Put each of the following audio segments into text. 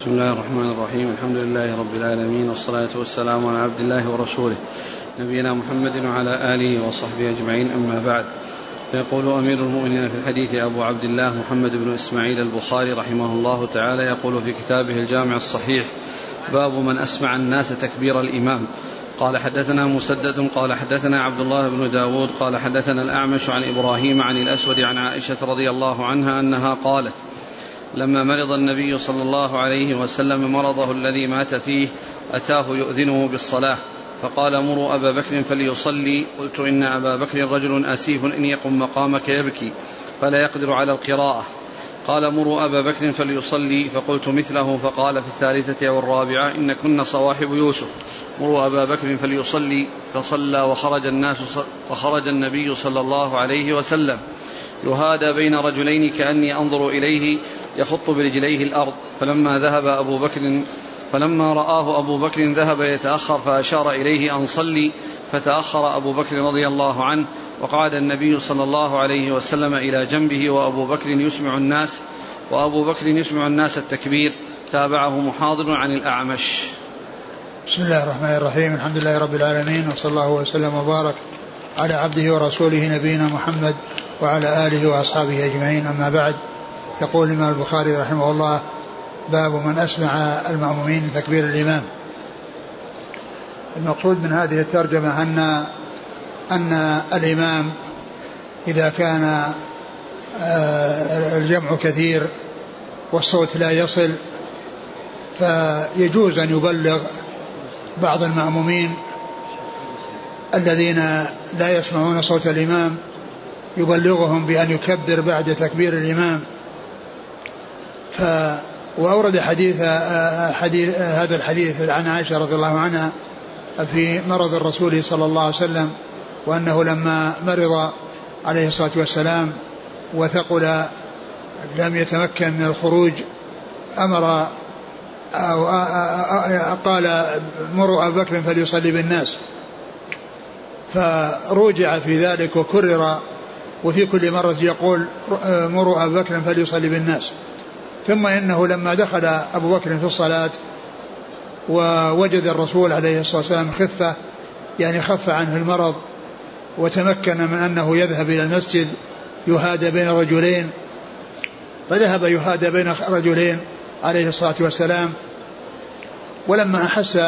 بسم الله الرحمن الرحيم. الحمد لله رب العالمين والصلاة والسلام على عبد الله ورسوله نبينا محمد وعلى آله وصحبه أجمعين أما بعد. فيقول أمير المؤمنين في الحديث أبو عبد الله محمد بن إسماعيل البخاري رحمه الله تعالى يقول في كتابه الجامع الصحيح باب من أسمع الناس تكبير الإمام. قال حدثنا مسدد قال حدثنا عبد الله بن داود قال حدثنا الأعمش عن إبراهيم عن الأسود عن عائشة رضي الله عنها أنها قالت لما مرض النبي صلى الله عليه وسلم مرضه الذي مات فيه أتاه يؤذنه بالصلاة. فقال مروا أبا بكر فليصلي. قلت إن أبا بكر رجل أسيف إن يقم مقامك يبكي فلا يقدر على القراءة. قال مروا أبا بكر فليصلي. فقلت مثله. فقال في الثالثة أو الرابعة إن كن صواحب يوسف. مروا أبا بكر فليصلي. فصلى وخرج الناس وخرج النبي صلى الله عليه وسلم. يهادى بين رجلين كأني أنظر إليه يخط برجليه الأرض. فلما ذهب أبو بكر فلما رآه أبو بكر ذهب يتأخر فأشار إليه أن صلي فتأخر أبو بكر رضي الله عنه وقعد النبي صلى الله عليه وسلم إلى جنبه وأبو بكر يسمع الناس وأبو بكر يسمع الناس التكبير. تابعه محاضر عن الأعمش. بسم الله الرحمن الرحيم. الحمد لله رب العالمين وصلى الله وسلم وبارك على عبده ورسوله نبينا محمد وعلى آله وأصحابه أجمعين. أما بعد يقول الإمام البخاري رحمه الله باب من أسمع المأمومين تكبير الإمام. المقصود من هذه الترجمة أن أن الإمام إذا كان الجمع كثير والصوت لا يصل فيجوز أن يبلغ بعض المأمومين الذين لا يسمعون صوت الإمام يبلغهم بأن يكبر بعد تكبير الإمام. ف وأورد حديث حديث هذا الحديث عن عائشة رضي الله عنها في مرض الرسول صلى الله عليه وسلم وأنه لما مرض عليه الصلاة والسلام وثقل لم يتمكن من الخروج أمر أو قال مروا أبا بكر فليصلي بالناس. فروجع في ذلك وكرر وفي كل مرة يقول مروا أبا بكر فليصلي بالناس. ثم إنه لما دخل أبو بكر في الصلاة ووجد الرسول عليه الصلاة والسلام خفة يعني خف عنه المرض وتمكن من أنه يذهب إلى المسجد يهادى بين رجلين فذهب يهادى بين رجلين عليه الصلاة والسلام. ولما أحس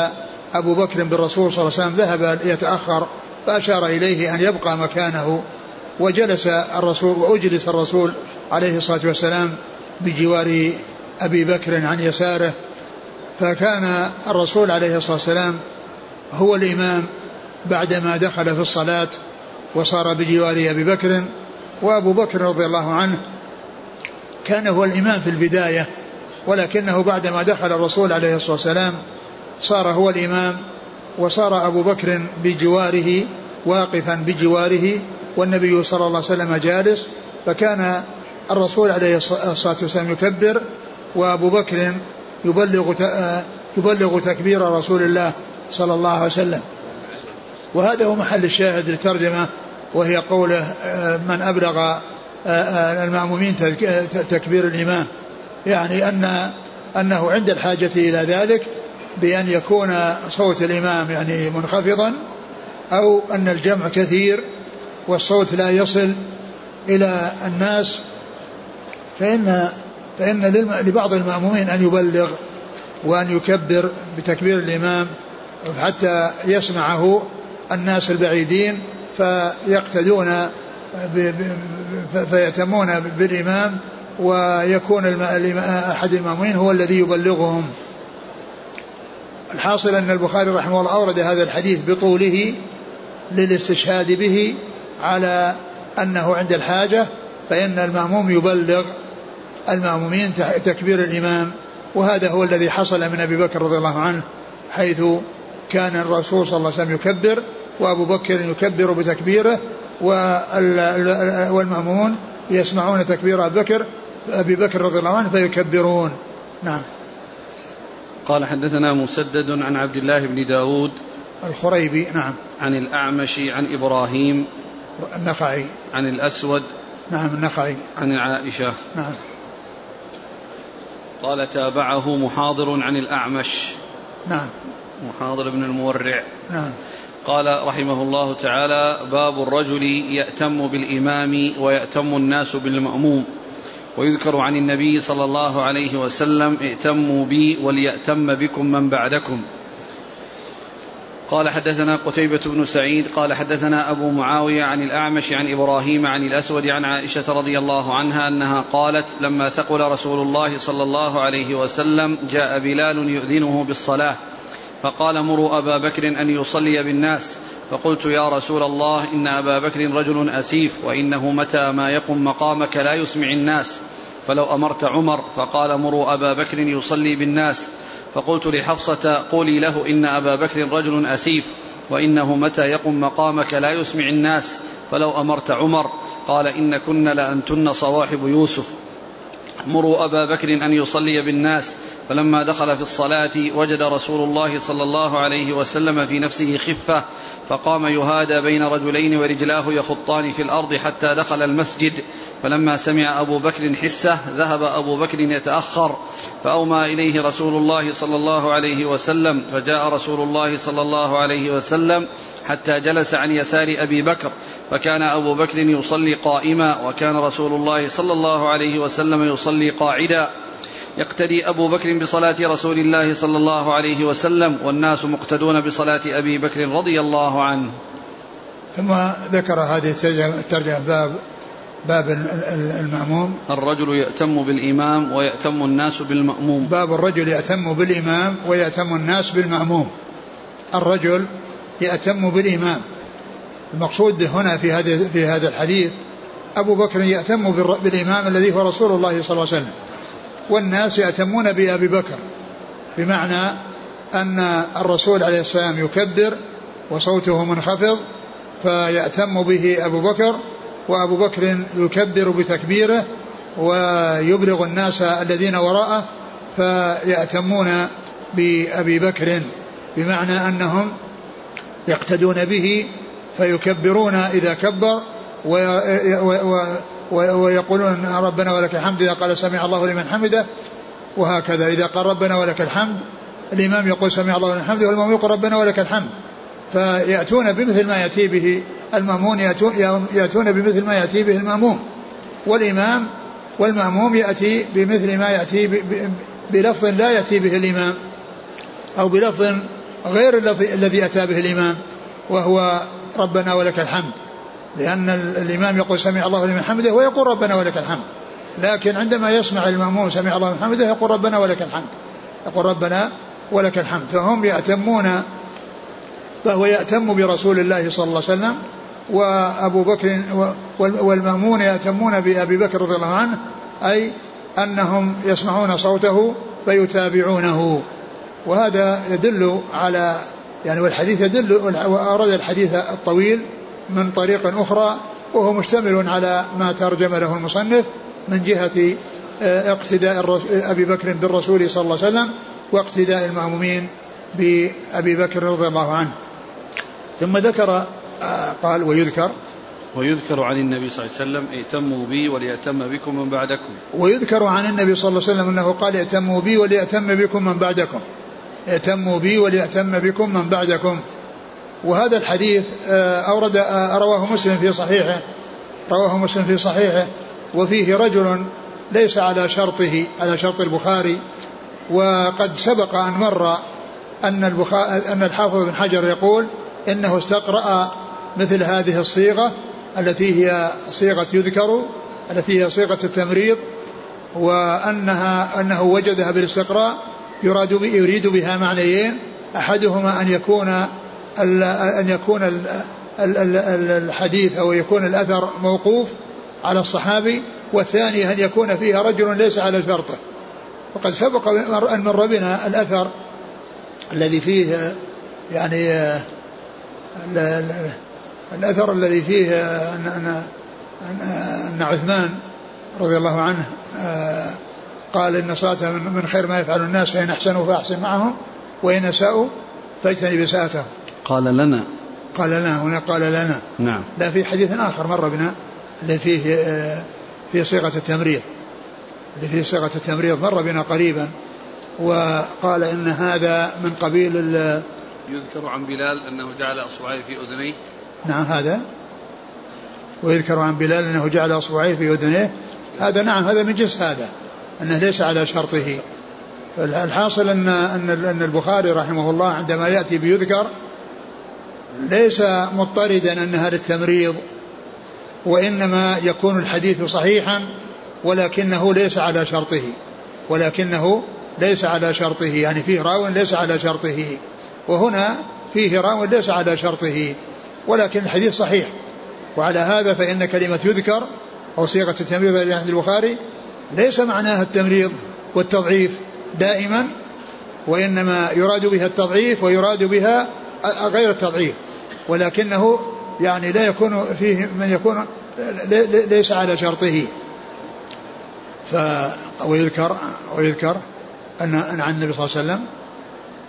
أبو بكر بالرسول صلى الله عليه وسلم ذهب يتأخر فأشار إليه أن يبقى مكانه وجلس الرسول وأجلس الرسول عليه الصلاة والسلام بجوار أبي بكر عن يساره فكان الرسول عليه الصلاة والسلام هو الإمام بعدما دخل في الصلاة وصار بجوار أبي بكر وأبو بكر رضي الله عنه كان هو الإمام في البداية ولكنه بعدما دخل الرسول عليه الصلاة والسلام صار هو الإمام وصار أبو بكر بجواره واقفا بجواره والنبي صلى الله عليه وسلم جالس فكان الرسول عليه الصلاة والسلام يكبر وأبو بكر يبلغ يبلغ تكبير رسول الله صلى الله عليه وسلم. وهذا هو محل الشاهد للترجمة وهي قوله من أبلغ المأمومين تكبير الإمام. يعني أن أنه عند الحاجة إلى ذلك بأن يكون صوت الإمام يعني منخفضا أو أن الجمع كثير والصوت لا يصل إلى الناس فإن فإن لبعض المأمومين أن يبلغ وأن يكبر بتكبير الإمام حتى يسمعه الناس البعيدين فيقتدون فيأتمون بالإمام ويكون أحد المأمومين هو الذي يبلغهم. الحاصل أن البخاري رحمه الله أورد هذا الحديث بطوله للاستشهاد به على أنه عند الحاجة فإن المأموم يبلغ المأمومين تكبير الإمام. وهذا هو الذي حصل من أبي بكر رضي الله عنه حيث كان الرسول صلى الله عليه وسلم يكبر وأبو بكر يكبر بتكبيره والمأمومون يسمعون تكبير أبي بكر أبي بكر رضي الله عنه فيكبرون. نعم. قال حدثنا مسدد عن عبد الله بن داود الخريبي نعم. عن الأعمش عن إبراهيم. النخعي. عن الأسود. نعم النخعي. عن عائشة. نعم. قال تابعه محاضر عن الأعمش. نعم. محاضر بن المورع. نعم. قال رحمه الله تعالى باب الرجل يأتم بالإمام ويأتم الناس بالمأموم. ويذكر عن النبي صلى الله عليه وسلم ائتموا بي وليأتم بكم من بعدكم. قال حدثنا قتيبة بن سعيد قال حدثنا أبو معاوية عن الأعمش عن إبراهيم عن الأسود عن عائشة رضي الله عنها أنها قالت لما ثقل رسول الله صلى الله عليه وسلم جاء بلال يؤذنه بالصلاة فقال مروا أبا بكر أن يصلي بالناس فقلت يا رسول الله إن أبا بكر رجل أسيف وإنه متى ما يقم مقامك لا يسمع الناس فلو أمرت عمر فقال مروا أبا بكر يصلي بالناس فقلت لحفصة قولي له إن أبا بكر رجل أسيف وإنه متى يقم مقامك لا يسمع الناس فلو أمرت عمر قال إن كن لأنتن صواحب يوسف مروا أبا بكر أن يصلي بالناس فلما دخل في الصلاة وجد رسول الله صلى الله عليه وسلم في نفسه خفة فقام يهادى بين رجلين ورجلاه يخطان في الأرض حتى دخل المسجد. فلما سمع أبو بكر حسة ذهب أبو بكر يتأخر فأومى إليه رسول الله صلى الله عليه وسلم فجاء رسول الله صلى الله عليه وسلم حتى جلس عن يسار أبي بكر. فكان أبو بكر يصلي قائما وكان رسول الله صلى الله عليه وسلم يصلي قاعدا. يقتدي أبو بكر بصلاة رسول الله صلى الله عليه وسلم والناس مقتدون بصلاة أبي بكر رضي الله عنه. ثم ذكر هذه الترجمة باب باب المأموم. الرجل يأتم بالإمام ويأتم الناس بالمأموم. باب الرجل يأتم بالإمام ويأتم الناس بالمأموم. الرجل يأتم بالإمام. المقصود هنا في هذا في هذا الحديث أبو بكر يأتم بالإمام الذي هو رسول الله صلى الله عليه وسلم والناس يأتمون بأبي بكر بمعنى أن الرسول عليه السلام يكبر وصوته منخفض فيأتم به أبو بكر وأبو بكر يكبر بتكبيره ويبلغ الناس الذين وراءه فيأتمون بأبي بكر بمعنى أنهم يقتدون به فيكبرون إذا كبر ويقولون ربنا ولك الحمد إذا قال سمع الله لمن حمده وهكذا. إذا قال ربنا ولك الحمد الإمام يقول سمع الله لمن حمده والإمام يقول ربنا ولك الحمد. فيأتون بمثل ما يأتي به المأمون يأتون بمثل ما يأتي به المأموم. والإمام والمأموم يأتي بمثل ما يأتي بلفظ لا يأتي به الإمام أو بلفظ غير الذي أتى به الإمام وهو ربنا ولك الحمد. لأن الإمام يقول سمع الله لمن حمده ويقول ربنا ولك الحمد. لكن عندما يسمع المأموم سمع الله لمن حمده يقول ربنا ولك الحمد. يقول ربنا ولك الحمد. فهم يأتمون فهو يأتم برسول الله صلى الله عليه وسلم وأبو بكر والمأمون يأتمون بأبي بكر رضي الله عنه أي أنهم يسمعون صوته فيتابعونه. وهذا يدل على يعني والحديث يدل وأرد الحديث الطويل من طريق أخرى وهو مشتمل على ما ترجم له المصنف من جهة آه، اقتداء أبي بكر بالرسول صلى الله عليه وسلم واقتداء المأمومين بأبي بكر رضي الله عنه. ثم ذكر آه، قال ويذكر ويذكر عن النبي صلى الله عليه وسلم ائتموا بي وليأتم بكم من بعدكم. ويذكر عن النبي صلى الله عليه وسلم أنه قال ائتموا بي وليأتم بكم من بعدكم. ائتموا بي وليأتم بكم من بعدكم. وهذا الحديث آه، أورد آه، رواه مسلم في صحيحه رواه مسلم في صحيحه وفيه رجل ليس على شرطه على شرط البخاري وقد سبق أن مر أن أن الحافظ بن حجر يقول إنه استقرأ مثل هذه الصيغة التي هي صيغة يذكر التي هي صيغة التمريض وأنها أنه وجدها بالاستقراء يراد يريد بها معنيين. أحدهما أن يكون أن يكون الحديث أو يكون الأثر موقوف على الصحابي والثاني أن يكون فيها رجل ليس على شرطه. وقد سبق أن مر بنا الأثر الذي فيه يعني الأثر الذي فيه أن, أن عثمان رضي الله عنه قال إن صلاة من خير ما يفعل الناس فإن أحسنوا فأحسن معهم وإن أساءوا فاجتنب إساءتهم قال لنا. قال لنا هنا قال لنا. نعم. لا في حديث آخر مر بنا اللي فيه في صيغة التمريض. اللي في صيغة التمريض مر بنا قريبا وقال إن هذا من قبيل يذكر عن بلال أنه جعل أصبعيه في أذنيه. نعم هذا. ويذكر عن بلال أنه جعل أصبعيه في أذنيه. هذا نعم هذا من جنس هذا. أنه ليس على شرطه. الحاصل أن أن أن البخاري رحمه الله عندما يأتي بيذكر ليس مضطردا أنها للتمريض وإنما يكون الحديث صحيحا ولكنه ليس على شرطه. ولكنه ليس على شرطه. يعني فيه راو ليس على شرطه. وهنا فيه راو ليس على شرطه. ولكن الحديث صحيح. وعلى هذا فإن كلمة يذكر أو صيغة التمريض عند البخاري ليس معناها التمريض والتضعيف دائما وإنما يراد بها التضعيف ويراد بها غير التضعيف ولكنه يعني لا يكون فيه من يكون ليس على شرطه. ف ويذكر ويذكر أن عن النبي صلى الله عليه وسلم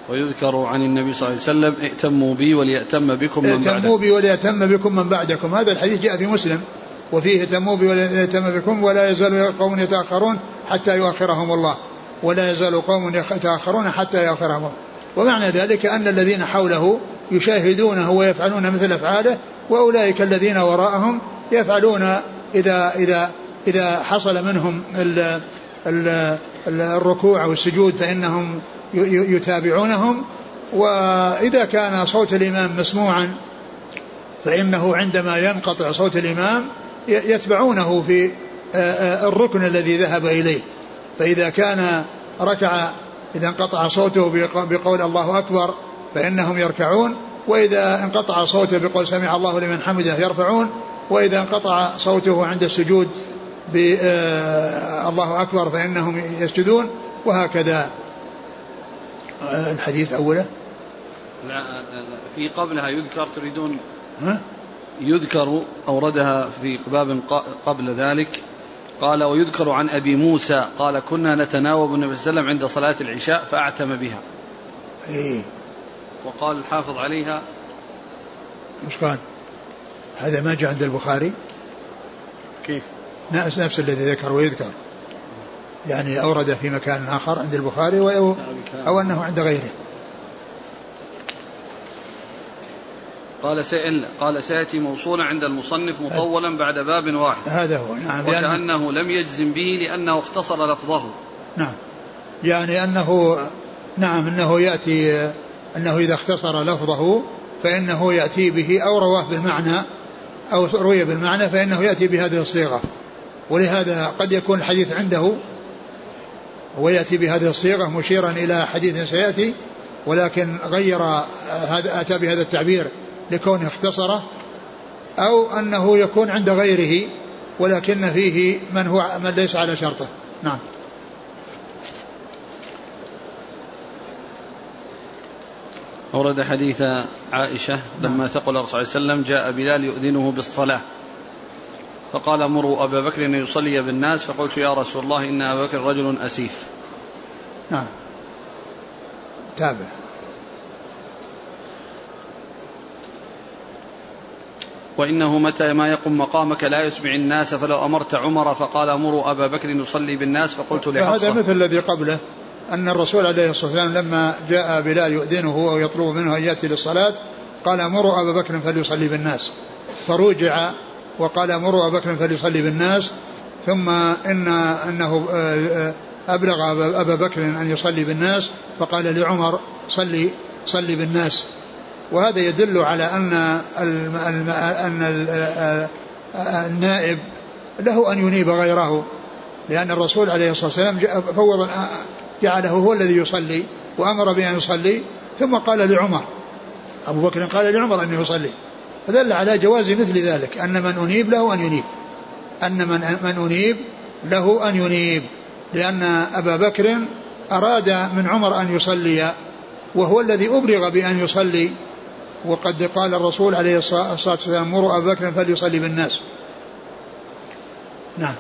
ويذكر عن النبي صلى الله عليه وسلم ائتموا بي وليأتم بكم من بعدكم. ائتموا بي وليأتم بكم من بعدكم. هذا الحديث جاء في مسلم. وفيه ائتموا بي وليأتم بكم ولا يزال قوم يتأخرون حتى يؤخرهم الله. ولا يزال قوم يتأخرون حتى يؤخرهم الله. ومعنى ذلك أن الذين حوله يشاهدونه ويفعلون مثل أفعاله وأولئك الذين وراءهم يفعلون إذا إذا إذا حصل منهم ال ال الركوع والسجود فإنهم يتابعونهم. وإذا كان صوت الإمام مسموعا فإنه عندما ينقطع صوت الإمام يتبعونه في الركن الذي ذهب إليه. فإذا كان ركع إذا انقطع صوته بقول الله أكبر فإنهم يركعون. وإذا انقطع صوته بقول سمع الله لمن حمده يرفعون. وإذا انقطع صوته عند السجود بالله أكبر فإنهم يسجدون. وهكذا. الحديث أوله؟ لا في قبلها يذكر تريدون ها؟ يذكر أوردها في باب قبل ذلك. قال ويذكر عن أبي موسى. قال كنا نتناوب النبي صلى الله عليه وسلم عند صلاة العشاء فأعتم بها. إيه. وقال الحافظ عليها مش قال؟ هذا ما جاء عند البخاري؟ كيف؟ نفس نفس الذي ذكر ويذكر. يعني أورد في مكان آخر عند البخاري أو, أو أنه عند غيره. قال سئل قال سيأتي موصولا عند المصنف مطولا بعد باب واحد. هذا هو نعم وكأنه لم يجزم به لأنه اختصر لفظه. نعم يعني أنه نعم أنه يأتي أنه إذا اختصر لفظه فإنه يأتي به أو رواه بالمعنى أو روي بالمعنى فإنه يأتي بهذه الصيغة. ولهذا قد يكون الحديث عنده ويأتي بهذه الصيغة مشيرا إلى حديث سيأتي ولكن غير هذا أتى بهذا التعبير لكونه اختصره أو أنه يكون عند غيره ولكن فيه من هو من ليس على شرطه. نعم. أورد حديث عائشة لما ثقل الرسول صلى الله عليه وسلم جاء بلال يؤذنه بالصلاة. فقال مروا أبا بكر أن يصلي بالناس. فقلت يا رسول الله إن أبا بكر رجل أسيف. نعم. تابع. وإنه متى ما يقم مقامك لا يسمع الناس فلو أمرت عمر فقال مروا أبا بكر يصلي بالناس فقلت لحفصة. هذا مثل الذي قبله أن الرسول عليه الصلاة والسلام لما جاء بلال يؤذنه أو يطلب منه أن يأتي للصلاة قال مروا أبا بكر فليصلي بالناس. فرجع وقال مروا أبا بكر فليصلي بالناس ثم إن أنه آه، أبلغ أبا بكر أن يصلي بالناس فقال لعمر صلي صلي بالناس. وهذا يدل على أن أن النائب له أن ينيب غيره لأن الرسول عليه الصلاة والسلام فوض جعله هو الذي يصلي وأمر بأن يصلي ثم قال لعمر أبو بكر قال لعمر أن يصلي. فدل على جواز مثل ذلك أن من أنيب له أن ينيب أن من, من أنيب له أن ينيب لأن أبا بكر أراد من عمر أن يصلي وهو الذي أبلغ بأن يصلي. وقد قال الرسول عليه الصلاة والسلام مروا أبا بكر فليصلي بالناس. نعم.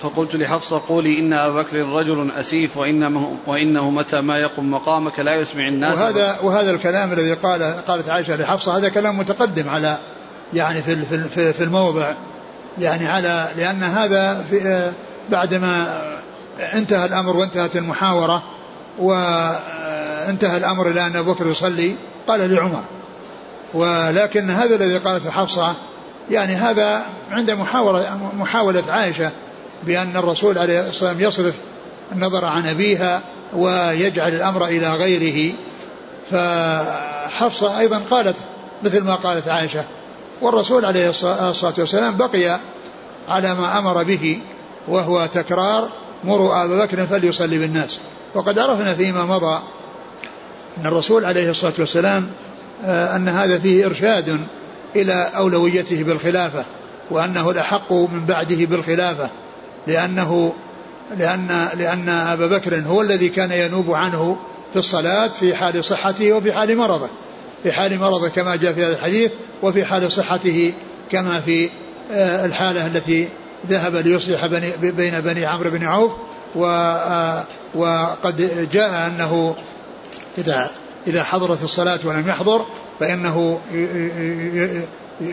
فقلت لحفصة قولي إن أبا بكر رجل أسيف وإنه, وإنه متى ما يقم مقامك لا يسمع الناس. وهذا وهذا الكلام الذي قال قالت عائشة لحفصة هذا كلام متقدم على يعني في في في الموضع. يعني على لأن هذا في بعدما انتهى الأمر وانتهت المحاورة وانتهى الأمر إلى أن أبو بكر يصلي قال لعمر. ولكن هذا الذي قالته حفصة يعني هذا عند محاورة محاولة عائشة بأن الرسول عليه الصلاة والسلام يصرف النظر عن أبيها ويجعل الأمر إلى غيره. فحفصة أيضا قالت مثل ما قالت عائشة والرسول عليه الصلاة والسلام بقي على ما أمر به وهو تكرار مروا أبا بكر فليصلي بالناس. وقد عرفنا فيما مضى أن الرسول عليه الصلاة والسلام آه، أن هذا فيه إرشاد إلى أولويته بالخلافة وأنه الأحق من بعده بالخلافة لأنه لأن لأن أبا بكر هو الذي كان ينوب عنه في الصلاة في حال صحته وفي حال مرضه في حال مرضه كما جاء في هذا الحديث وفي حال صحته كما في آه، الحالة التي ذهب ليصلح بين بني عمرو بن عوف آه، وقد جاء أنه إذا إذا حضرت الصلاة ولم يحضر فإنه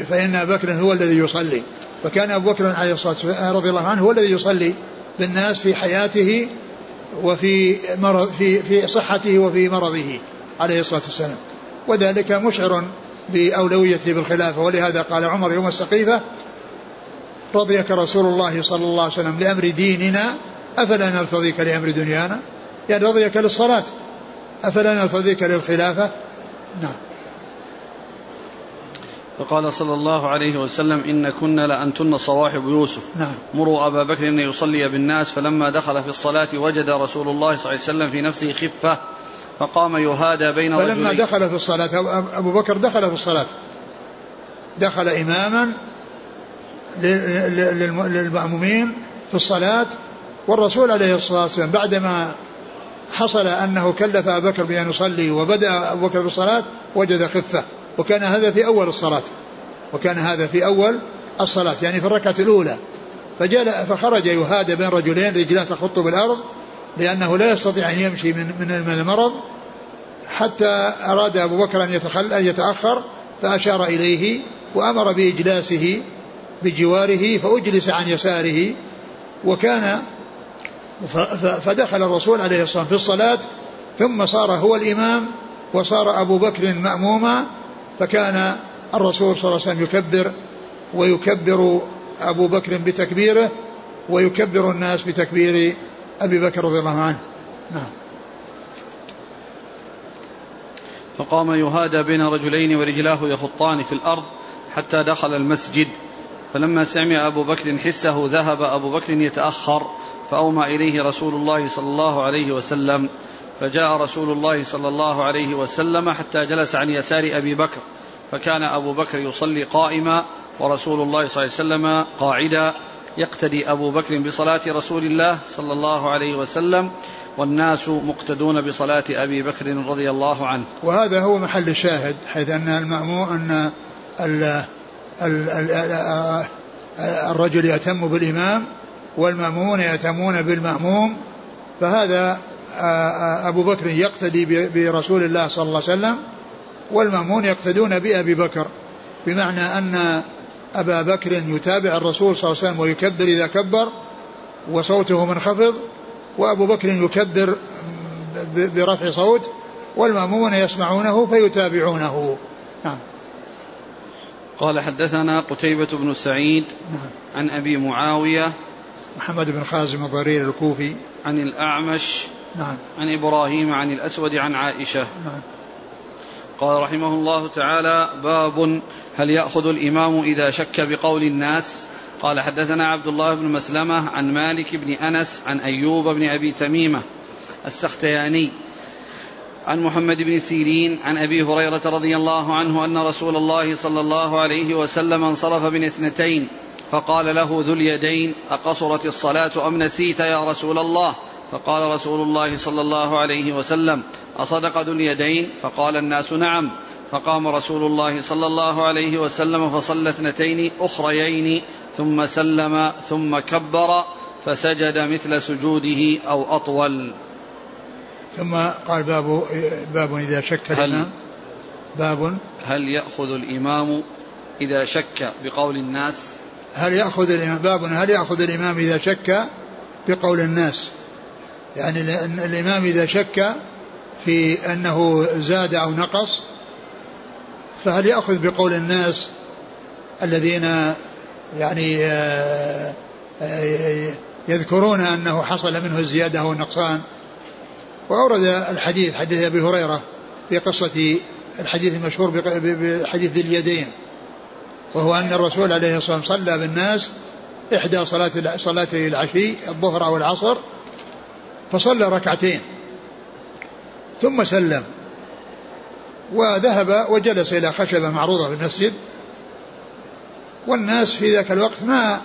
فإن أبا بكر هو الذي يصلي. فكان أبو بكر عليه الصلاة والسلام رضي الله عنه هو الذي يصلي بالناس في حياته وفي مرض في في صحته وفي مرضه عليه الصلاة والسلام. وذلك مشعر بأولويته بالخلافة. ولهذا قال عمر يوم السقيفة رضيك رسول الله صلى الله عليه وسلم لأمر ديننا أفلا نرتضيك لأمر دنيانا؟ يعني رضيك للصلاة. أفلا نرتضيك للخلافة نعم. فقال صلى الله عليه وسلم إن كنا لأنتن صواحب يوسف. نعم. مروا أبا بكر أن يصلي بالناس فلما دخل في الصلاة وجد رسول الله صلى الله عليه وسلم في نفسه خفة فقام يهادى بين فلما رجلين دخل في الصلاة أبو بكر دخل في الصلاة. دخل إماما للمأمومين في الصلاة والرسول عليه الصلاة والسلام بعدما حصل أنه كلف أبا بكر بأن يصلي وبدأ أبو بكر بالصلاة وجد خفة. وكان هذا في أول الصلاة. وكان هذا في أول الصلاة يعني في الركعة الأولى. فجل فخرج يهادى بين رجلين رجلان تخط بالأرض لأنه لا يستطيع أن يمشي من من المرض. حتى أراد أبو بكر أن يتخل أن يتأخر فأشار إليه وأمر بإجلاسه بجواره فأجلس عن يساره. وكان فدخل الرسول عليه الصلاة والسلام في الصلاة ثم صار هو الإمام وصار أبو بكر مأموما فكان الرسول صلى الله عليه وسلم يكبر ويكبر أبو بكر بتكبيره ويكبر الناس بتكبير أبي بكر رضي الله عنه. نعم. فقام يهادى بين رجلين ورجلاه يخطان في الأرض حتى دخل المسجد فلما سمع أبو بكر حسه ذهب أبو بكر يتأخر فأومى إليه رسول الله صلى الله عليه وسلم فجاء رسول الله صلى الله عليه وسلم حتى جلس عن يسار أبي بكر فكان أبو بكر يصلي قائما ورسول الله صلى الله عليه وسلم قاعدا يقتدي أبو بكر بصلاة رسول الله صلى الله عليه وسلم والناس مقتدون بصلاة أبي بكر رضي الله عنه. وهذا هو محل الشاهد حيث أن المأمون أن ال ال ال الرجل يهتم بالإمام والمأمون يهتمون بالمأموم فهذا أبو بكر يقتدي برسول الله صلى الله عليه وسلم والمأمون يقتدون بأبي بكر بمعنى أن أبا بكر يتابع الرسول صلى الله عليه وسلم ويكبر إذا كبر وصوته منخفض وأبو بكر يكبر برفع صوت والمأمون يسمعونه فيتابعونه نعم قال حدثنا قتيبة بن سعيد نعم. عن أبي معاوية محمد بن خازم الضرير الكوفي. عن الأعمش. نعم. عن إبراهيم عن الأسود عن عائشة. نعم. قال رحمه الله تعالى باب هل يأخذ الإمام إذا شك بقول الناس؟ قال حدثنا عبد الله بن مسلمة عن مالك بن أنس عن أيوب بن أبي تميمة السختياني عن محمد بن سيرين عن أبي هريرة رضي الله عنه أن رسول الله صلى الله عليه وسلم انصرف من اثنتين. فقال له ذو اليدين أقصرت الصلاة أم نسيت يا رسول الله؟ فقال رسول الله صلى الله عليه وسلم أصدق ذو اليدين؟ فقال الناس نعم. فقام رسول الله صلى الله عليه وسلم فصلى اثنتين أخريين ثم سلم ثم كبر فسجد مثل سجوده أو أطول. ثم قال باب باب إذا شك الإمام. باب. هل يأخذ الإمام إذا شك بقول الناس؟ هل يأخذ الإمام باب هل يأخذ الإمام إذا شك بقول الناس؟ يعني الإمام إذا شك في أنه زاد أو نقص فهل يأخذ بقول الناس الذين يعني آه، آه، يذكرون أنه حصل منه الزيادة والنقصان؟ وأورد الحديث حديث أبي هريرة في قصة الحديث المشهور بحديث ذي اليدين. وهو أن الرسول عليه الصلاة والسلام صلى بالناس إحدى صلاة صلاتي العشي الظهر أو العصر فصلى ركعتين ثم سلم وذهب وجلس إلى خشبة معروضة في المسجد. والناس في ذاك الوقت ما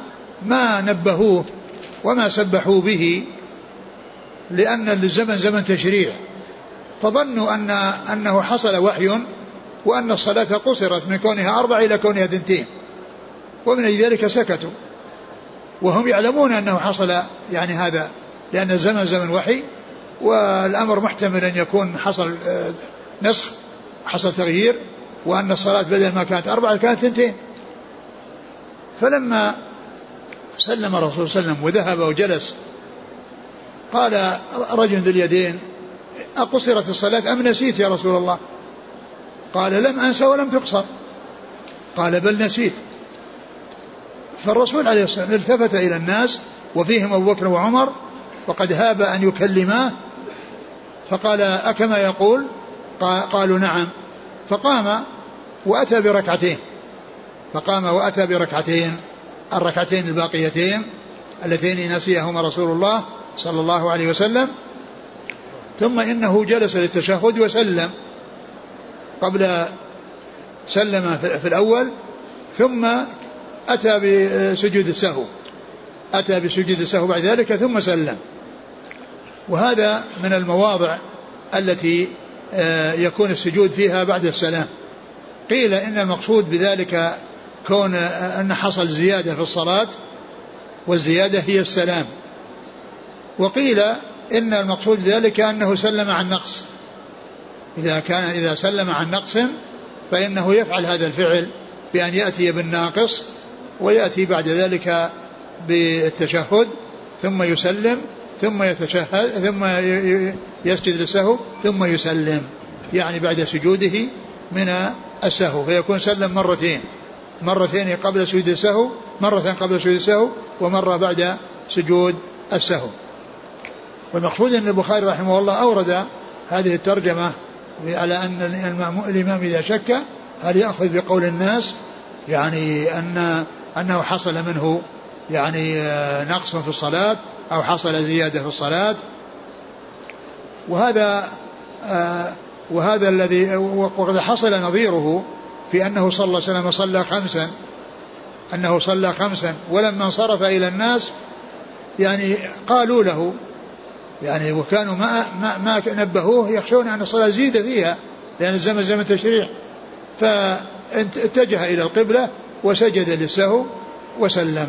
ما نبهوه وما سبحوا به لأن الزمن زمن تشريع. فظنوا أن أنه حصل وحي وأن الصلاة قصرت من كونها أربع إلى كونها اثنتين. ومن أجل ذلك سكتوا. وهم يعلمون أنه حصل يعني هذا لأن الزمن زمن وحي والأمر محتمل أن يكون حصل آه، نسخ حصل تغيير وأن الصلاة بدل ما كانت أربعة كانت اثنتين. فلما سلم الرسول صلى الله عليه وسلم وذهب وجلس قال رجل ذو اليدين أقصرت الصلاة أم نسيت يا رسول الله؟ قال لم أنسى ولم تقصر. قال بل نسيت. فالرسول عليه الصلاة والسلام التفت إلى الناس وفيهم أبو بكر وعمر وقد هاب أن يكلماه فقال أكما يقول؟ قالوا نعم. فقام وأتى بركعتين. فقام وأتى بركعتين. الركعتين الباقيتين اللتين نسيهما رسول الله صلى الله عليه وسلم. ثم إنه جلس للتشهد وسلم. قبل سلم في الأول ثم أتى بسجود السهو. أتى بسجود السهو بعد ذلك ثم سلم. وهذا من المواضع التي آه، يكون السجود فيها بعد السلام. قيل إن المقصود بذلك كون آه، أن حصل زيادة في الصلاة والزيادة هي السلام. وقيل إن المقصود بذلك أنه سلم عن نقص. إذا كان إذا سلم عن نقص فإنه يفعل هذا الفعل بأن يأتي بالناقص ويأتي بعد ذلك بالتشهد ثم يسلم ثم يتشهد ثم يسجد للسهو ثم يسلم يعني بعد سجوده من السهو فيكون سلم مرتين مرتين قبل سجود السهو مرة قبل سجود السهو ومرة بعد سجود السهو. والمقصود أن البخاري رحمه الله أورد هذه الترجمة على أن الإمام إذا شك هل يأخذ بقول الناس؟ يعني أن أنه حصل منه يعني آه، نقص في الصلاة أو حصل زيادة في الصلاة. وهذا آه، وهذا الذي وقد حصل نظيره في أنه صلى الله عليه وسلم صلى خمسا أنه صلى خمسا ولما انصرف إلى الناس يعني قالوا له يعني وكانوا ما ما, ما نبهوه يخشون أن الصلاة زيد فيها لأن الزمن زمن تشريع. فاتجه إلى القبلة وسجد للسهو وسلم.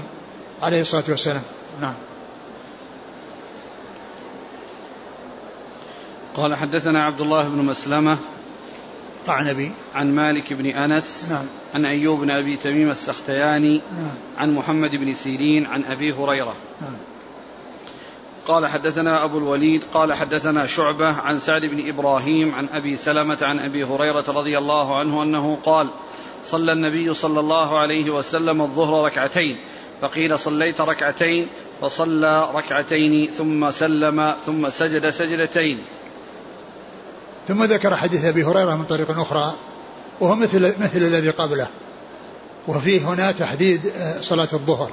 عليه الصلاة والسلام. نعم. قال حدثنا عبد الله بن مسلمة قعنبي عن مالك بن أنس نعم. عن أيوب بن أبي تميم السختياني نعم. عن محمد بن سيرين عن أبي هريرة. نعم. قال حدثنا أبو الوليد قال حدثنا شعبة عن سعد بن إبراهيم عن أبي سلمة عن أبي هريرة رضي الله عنه أنه قال صلى النبي صلى الله عليه وسلم الظهر ركعتين فقيل صليت ركعتين فصلى ركعتين ثم سلم ثم سجد سجدتين. ثم ذكر حديث أبي هريرة من طريق أخرى وهو مثل مثل الذي قبله وفيه هنا تحديد آه، صلاة الظهر.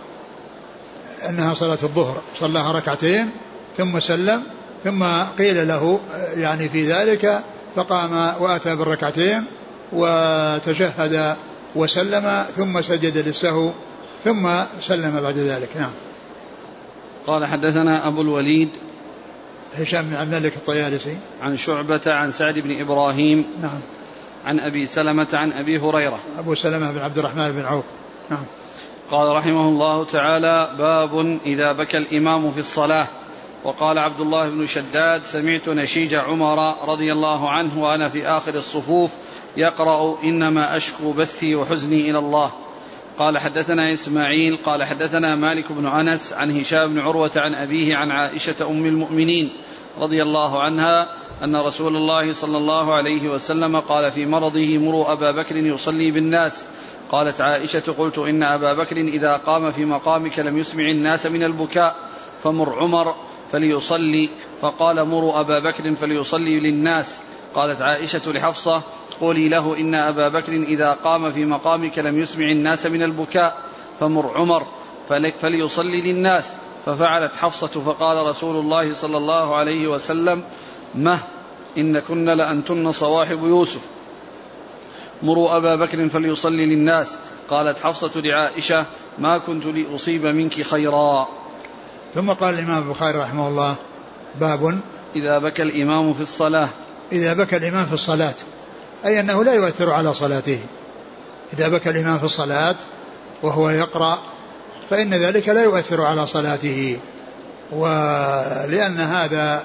أنها صلاة الظهر صلاها ركعتين ثم سلم ثم قيل له يعني في ذلك فقام وأتى بالركعتين وتشهد وسلم ثم سجد للسهو ثم سلم بعد ذلك. نعم. قال حدثنا أبو الوليد هشام بن عبد الملك الطيالسي. عن شعبة عن سعد بن إبراهيم. نعم. عن أبي سلمة عن أبي هريرة. أبو سلمة بن عبد الرحمن بن عوف. نعم. قال رحمه الله تعالى باب إذا بكى الإمام في الصلاة. وقال عبد الله بن شداد سمعت نشيج عمر رضي الله عنه وأنا في آخر الصفوف يقرأ إنما أشكو بثي وحزني إلى الله. قال حدثنا إسماعيل قال حدثنا مالك بن أنس عن هشام بن عروة عن أبيه عن عائشة أم المؤمنين رضي الله عنها أن رسول الله صلى الله عليه وسلم قال في مرضه مروا أبا بكر يصلي بالناس. قالت عائشة قلت إن أبا بكر إذا قام في مقامك لم يسمع الناس من البكاء فمر عمر فليصلي فقال مروا أبا بكر فليصلي للناس. قالت عائشة لحفصة قولي له إن أبا بكر إذا قام في مقامك لم يسمع الناس من البكاء فمر عمر فليصلي للناس. ففعلت حفصة فقال رسول الله صلى الله عليه وسلم مه إن كن لأنتن صواحب يوسف. مروا أبا بكر فليصلي للناس. قالت حفصة لعائشة ما كنت لأصيب منك خيرا. ثم قال الإمام البخاري رحمه الله باب إذا بكى الإمام في الصلاة. إذا بكى الإمام في الصلاة أي أنه لا يؤثر على صلاته. إذا بكى الإمام في الصلاة وهو يقرأ فإن ذلك لا يؤثر على صلاته. ولأن هذا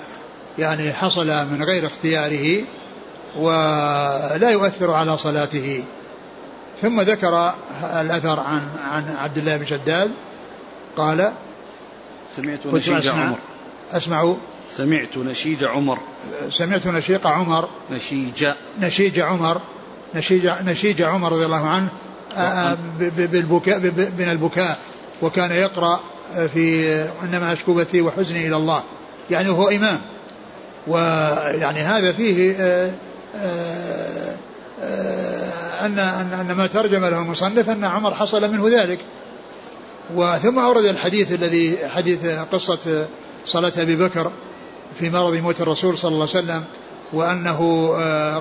يعني حصل من غير اختياره. ولا يؤثر على صلاته. ثم ذكر الأثر عن عن عبد الله بن شداد قال سمعت نشيج عمر. أسمع. سمعت نشيج عمر. سمعت نشيق عمر. نشيج. نشيج عمر. نشيج نشيج عمر رضي الله عنه بالبكاء من البكاء وكان يقرأ في إنما أشكو بثي وحزني إلى الله. يعني هو إمام. ويعني هذا فيه أن أن ما ترجم له المصنف أن عمر حصل منه ذلك. وثم أورد الحديث الذي حديث قصة صلاة أبي بكر في مرض موت الرسول صلى الله عليه وسلم وأنه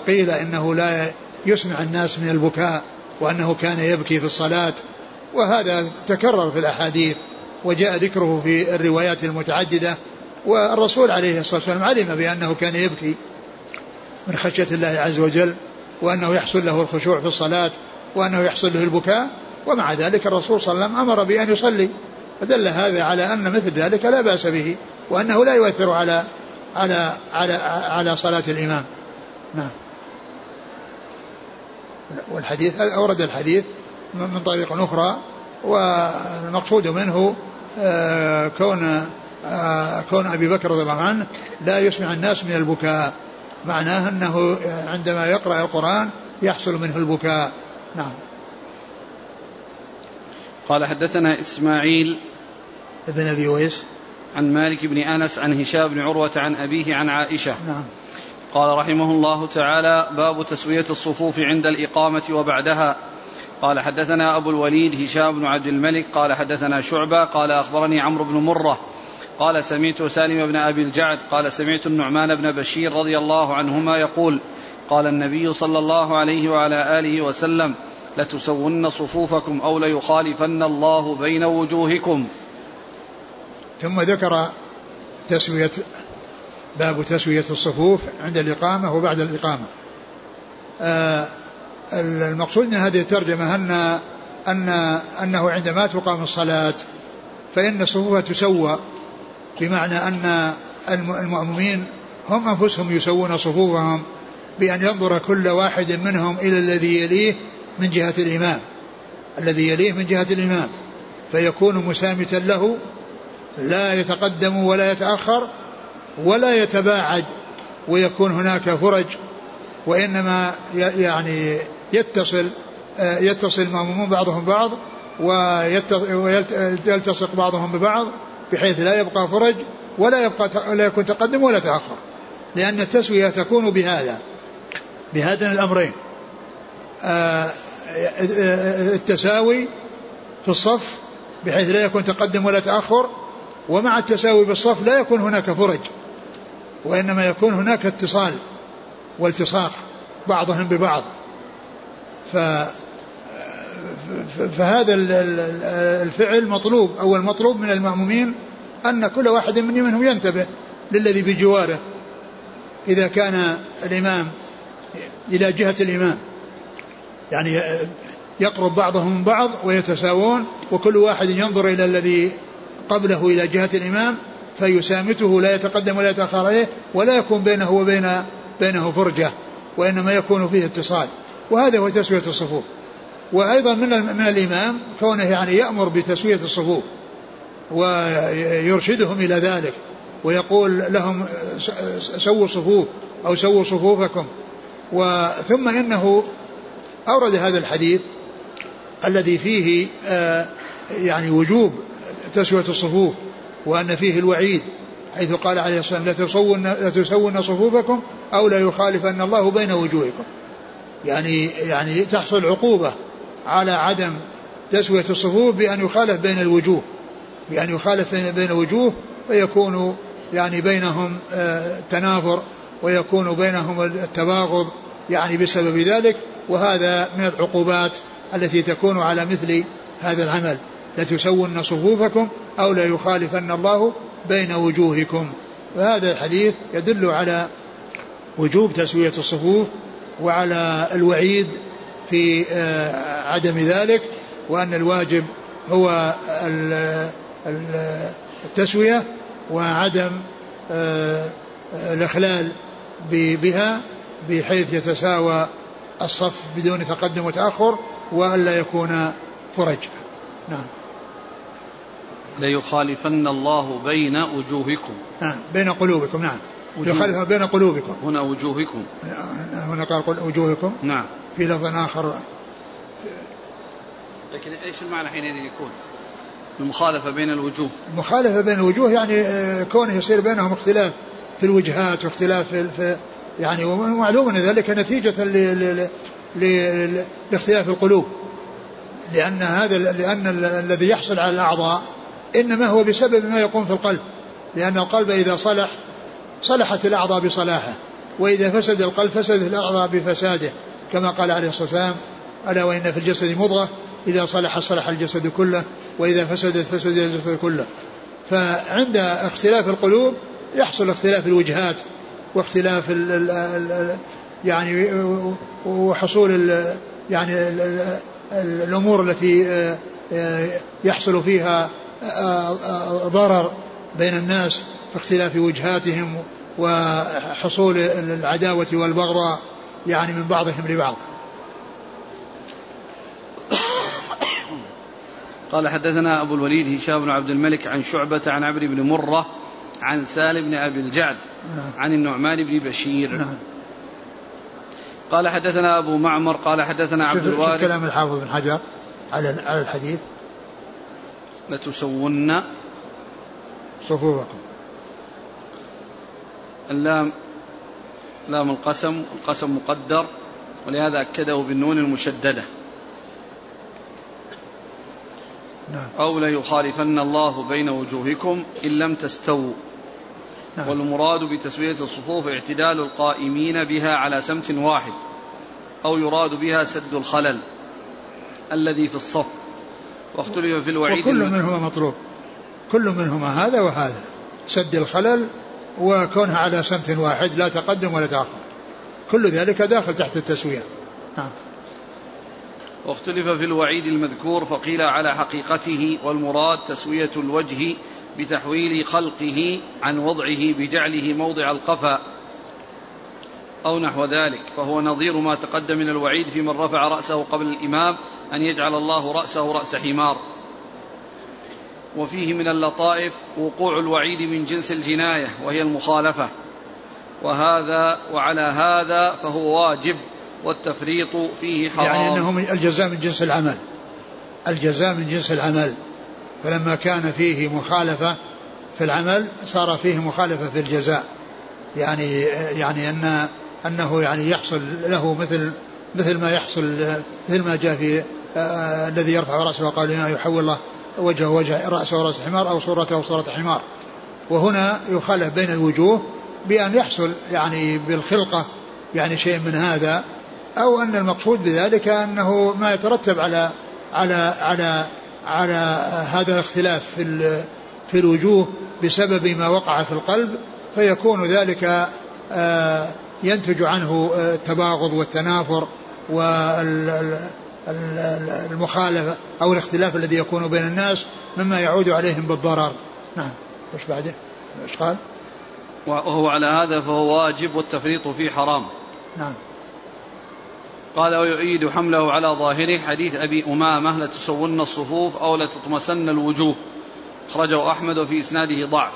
قيل إنه لا يسمع الناس من البكاء وأنه كان يبكي في الصلاة. وهذا تكرر في الأحاديث وجاء ذكره في الروايات المتعددة. والرسول عليه الصلاة والسلام علم بأنه كان يبكي. من خشية الله عز وجل وأنه يحصل له الخشوع في الصلاة وأنه يحصل له البكاء ومع ذلك الرسول صلى الله عليه وسلم أمر بأن يصلي. فدل هذا على أن مثل ذلك لا بأس به وأنه لا يؤثر على على على على صلاة الإمام. نعم. والحديث أورد الحديث من طريق أخرى والمقصود منه آه، كون آه، كون أبي بكر رضي الله عنه لا يسمع الناس من البكاء. معناه أنه عندما يقرأ القرآن يحصل منه البكاء. نعم. قال حدثنا إسماعيل ابن أبي ويس. عن مالك بن أنس عن هشام بن عروة عن أبيه عن عائشة. نعم. قال رحمه الله تعالى باب تسوية الصفوف عند الإقامة وبعدها. قال حدثنا أبو الوليد هشام بن عبد الملك قال حدثنا شعبة قال أخبرني عمرو بن مرة قال سمعت سالم بن أبي الجعد قال سمعت النعمان بن بشير رضي الله عنهما يقول قال النبي صلى الله عليه وعلى آله وسلم لتسون صفوفكم أو ليخالفن الله بين وجوهكم. ثم ذكر تسوية باب تسوية الصفوف عند الإقامة وبعد الإقامة. آه المقصود من هذه الترجمة أن أن أنه عندما تقام الصلاة فإن الصفوف تسوى. بمعنى أن المؤمنين هم أنفسهم يسوون صفوفهم بأن ينظر كل واحد منهم إلى الذي يليه من جهة الإمام الذي يليه من جهة الإمام فيكون مسامتا له لا يتقدم ولا يتأخر ولا يتباعد ويكون هناك فرج وإنما يعني يتصل يتصل المأمومون بعضهم بعض ويلتصق بعضهم ببعض بحيث لا يبقى فرج ولا يبقى لا يكون تقدم ولا تأخر. لأن التسوية تكون بهذا بهذين الأمرين. التساوي في الصف بحيث لا يكون تقدم ولا تأخر ومع التساوي بالصف لا يكون هناك فرج وإنما يكون هناك اتصال والتصاق بعضهم ببعض. ف فهذا الفعل مطلوب أو المطلوب من المأمومين أن كل واحد منهم ينتبه للذي بجواره. إذا كان الإمام إلى جهة الإمام يعني يقرب بعضهم من بعض ويتساوون وكل واحد ينظر إلى الذي قبله إلى جهة الإمام فيسامته لا يتقدم ولا يتأخر عليه ولا يكون بينه وبين بينه فرجة وإنما يكون فيه اتصال. وهذا هو تسوية الصفوف. وأيضا من من الإمام كونه يعني يأمر بتسوية الصفوف ويرشدهم إلى ذلك ويقول لهم سووا صفوف أو سووا صفوفكم. وثم إنه أورد هذا الحديث الذي فيه آه، يعني وجوب تسوية الصفوف وأن فيه الوعيد حيث قال عليه الصلاة والسلام لا تسون صفوفكم أو لا يخالفن الله بين وجوهكم. يعني يعني تحصل عقوبة على عدم تسوية الصفوف بأن يخالف بين الوجوه بأن يخالف بين الوجوه فيكون يعني بينهم آه، تنافر ويكون بينهم التباغض يعني بسبب ذلك وهذا من العقوبات التي تكون على مثل هذا العمل. لتسون صفوفكم أو لا يخالفن الله بين وجوهكم. وهذا الحديث يدل على وجوب تسوية الصفوف وعلى الوعيد في آه، عدم ذلك وأن الواجب هو التسوية وعدم آه، الإخلال بها بحيث يتساوى الصف بدون تقدم وتأخر وألا يكون فرج. نعم. ليخالفن الله بين وجوهكم. نعم بين قلوبكم. نعم. يخالف بين قلوبكم. هنا وجوهكم. هنا قال وجوهكم. نعم. في لفظ آخر. لكن إيش المعنى حينئذ يكون؟ المخالفة بين الوجوه. المخالفة بين الوجوه يعني آه، كونه يصير بينهم اختلاف في الوجهات واختلاف في يعني ومعلوم أن ذلك نتيجة لاختلاف القلوب. لأن هذا لأن الذي يحصل على الأعضاء إنما هو بسبب ما يقوم في القلب. لأن القلب إذا صلح صلحت الأعضاء بصلاحه وإذا فسد القلب فسدت الأعضاء بفساده كما قال عليه الصلاة والسلام ألا وإن في الجسد مضغة إذا صلح صلح الجسد كله وإذا فسدت فسد الجسد كله. فعند اختلاف القلوب يحصل اختلاف الوجهات واختلاف ال ال ال يعني وحصول يعني الأمور التي آه، آه، يحصل فيها آه، ضرر بين الناس. في اختلاف وجهاتهم وحصول العداوة والبغضاء يعني من بعضهم لبعض. قال حدثنا أبو الوليد هشام بن عبد الملك عن شعبة عن عمرو بن مرة عن سالم بن أبي الجعد نعم. عن النعمان بن بشير نعم. قال حدثنا أبو معمر قال حدثنا عبد الوارث كلام الحافظ بن حجر على على الحديث لتسون صفوفكم اللام لام القسم القسم مقدر ولهذا أكده بالنون المشددة. نعم. أو ليخالفن الله بين وجوهكم إن لم تستووا. نعم. والمراد بتسوية الصفوف اعتدال القائمين بها على سمت واحد أو يراد بها سد الخلل الذي في الصف. واختلف في الوعيد وكل منهما مطلوب. كل منهما هذا وهذا. سد الخلل وكونها على سمت واحد لا تقدم ولا تأخر. كل ذلك داخل تحت التسوية. نعم. واختلف في الوعيد المذكور فقيل على حقيقته والمراد تسوية الوجه بتحويل خلقه عن وضعه بجعله موضع القفا أو نحو ذلك. فهو نظير ما تقدم من الوعيد في من رفع رأسه قبل الإمام أن يجعل الله رأسه رأس حمار. وفيه من اللطائف وقوع الوعيد من جنس الجناية وهي المخالفة. وهذا وعلى هذا فهو واجب والتفريط فيه حرام. يعني أنه الجزاء من جنس العمل. الجزاء من جنس العمل. فلما كان فيه مخالفة في العمل صار فيه مخالفة في الجزاء. يعني يعني أن أنه يعني يحصل له مثل مثل ما يحصل مثل ما جاء في آه الذي يرفع رأسه وقال يحول الله وجهه وجه رأسه ورأس حمار أو صورته صورة حمار. وهنا يخالف بين الوجوه بأن يحصل يعني بالخلقة يعني شيء من هذا أو أن المقصود بذلك أنه ما يترتب على على على على هذا الاختلاف في في الوجوه بسبب ما وقع في القلب فيكون ذلك آه، ينتج عنه التباغض والتنافر والمخالفة أو الاختلاف الذي يكون بين الناس مما يعود عليهم بالضرر. نعم. وش بعده؟ إيش قال؟ وهو على هذا فهو واجب والتفريط فيه حرام. نعم. قال ويؤيد حمله على ظاهره. حديث أبي أمامة لتسون الصفوف أو لتطمسن الوجوه. أخرجه أحمد وفي إسناده ضعف.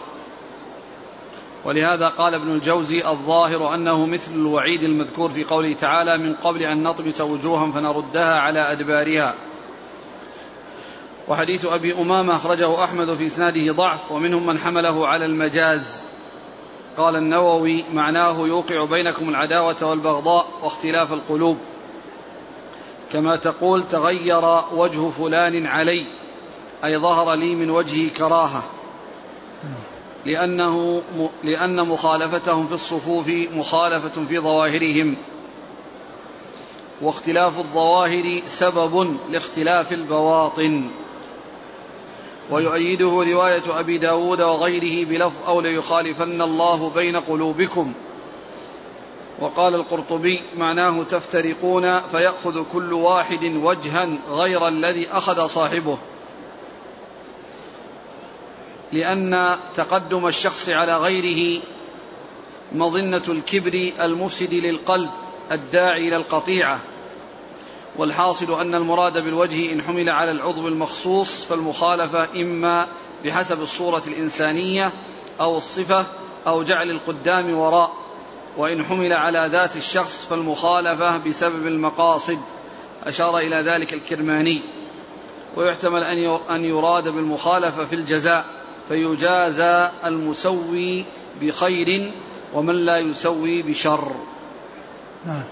ولهذا قال ابن الجوزي الظاهر أنه مثل الوعيد المذكور في قوله تعالى من قبل أن نطمس وجوها فنردها على أدبارها. وحديث أبي أمامة أخرجه أحمد في إسناده ضعف ومنهم من حمله على المجاز. قال النووي معناه يوقع بينكم العداوة والبغضاء واختلاف القلوب. كما تقول تغير وجه فلان علي أي ظهر لي من وجهه كراهة. لأنه لأن مخالفتهم في الصفوف مخالفة في ظواهرهم. واختلاف الظواهر سبب لاختلاف البواطن. ويؤيده رواية أبي داود وغيره بلفظ أو ليخالفن الله بين قلوبكم. وقال القرطبي معناه تفترقون فيأخذ كل واحد وجها غير الذي أخذ صاحبه. لأن تقدم الشخص على غيره مظنة الكبر المفسد للقلب الداعي إلى القطيعة والحاصل أن المراد بالوجه إن حمل على العضو المخصوص فالمخالفة إما بحسب الصورة الإنسانية أو الصفة أو جعل القدام وراء وإن حمل على ذات الشخص فالمخالفة بسبب المقاصد أشار إلى ذلك الكرماني. ويحتمل أن يراد بالمخالفة في الجزاء. فيجازى المسوي بخير ومن لا يسوي بشر. نعم.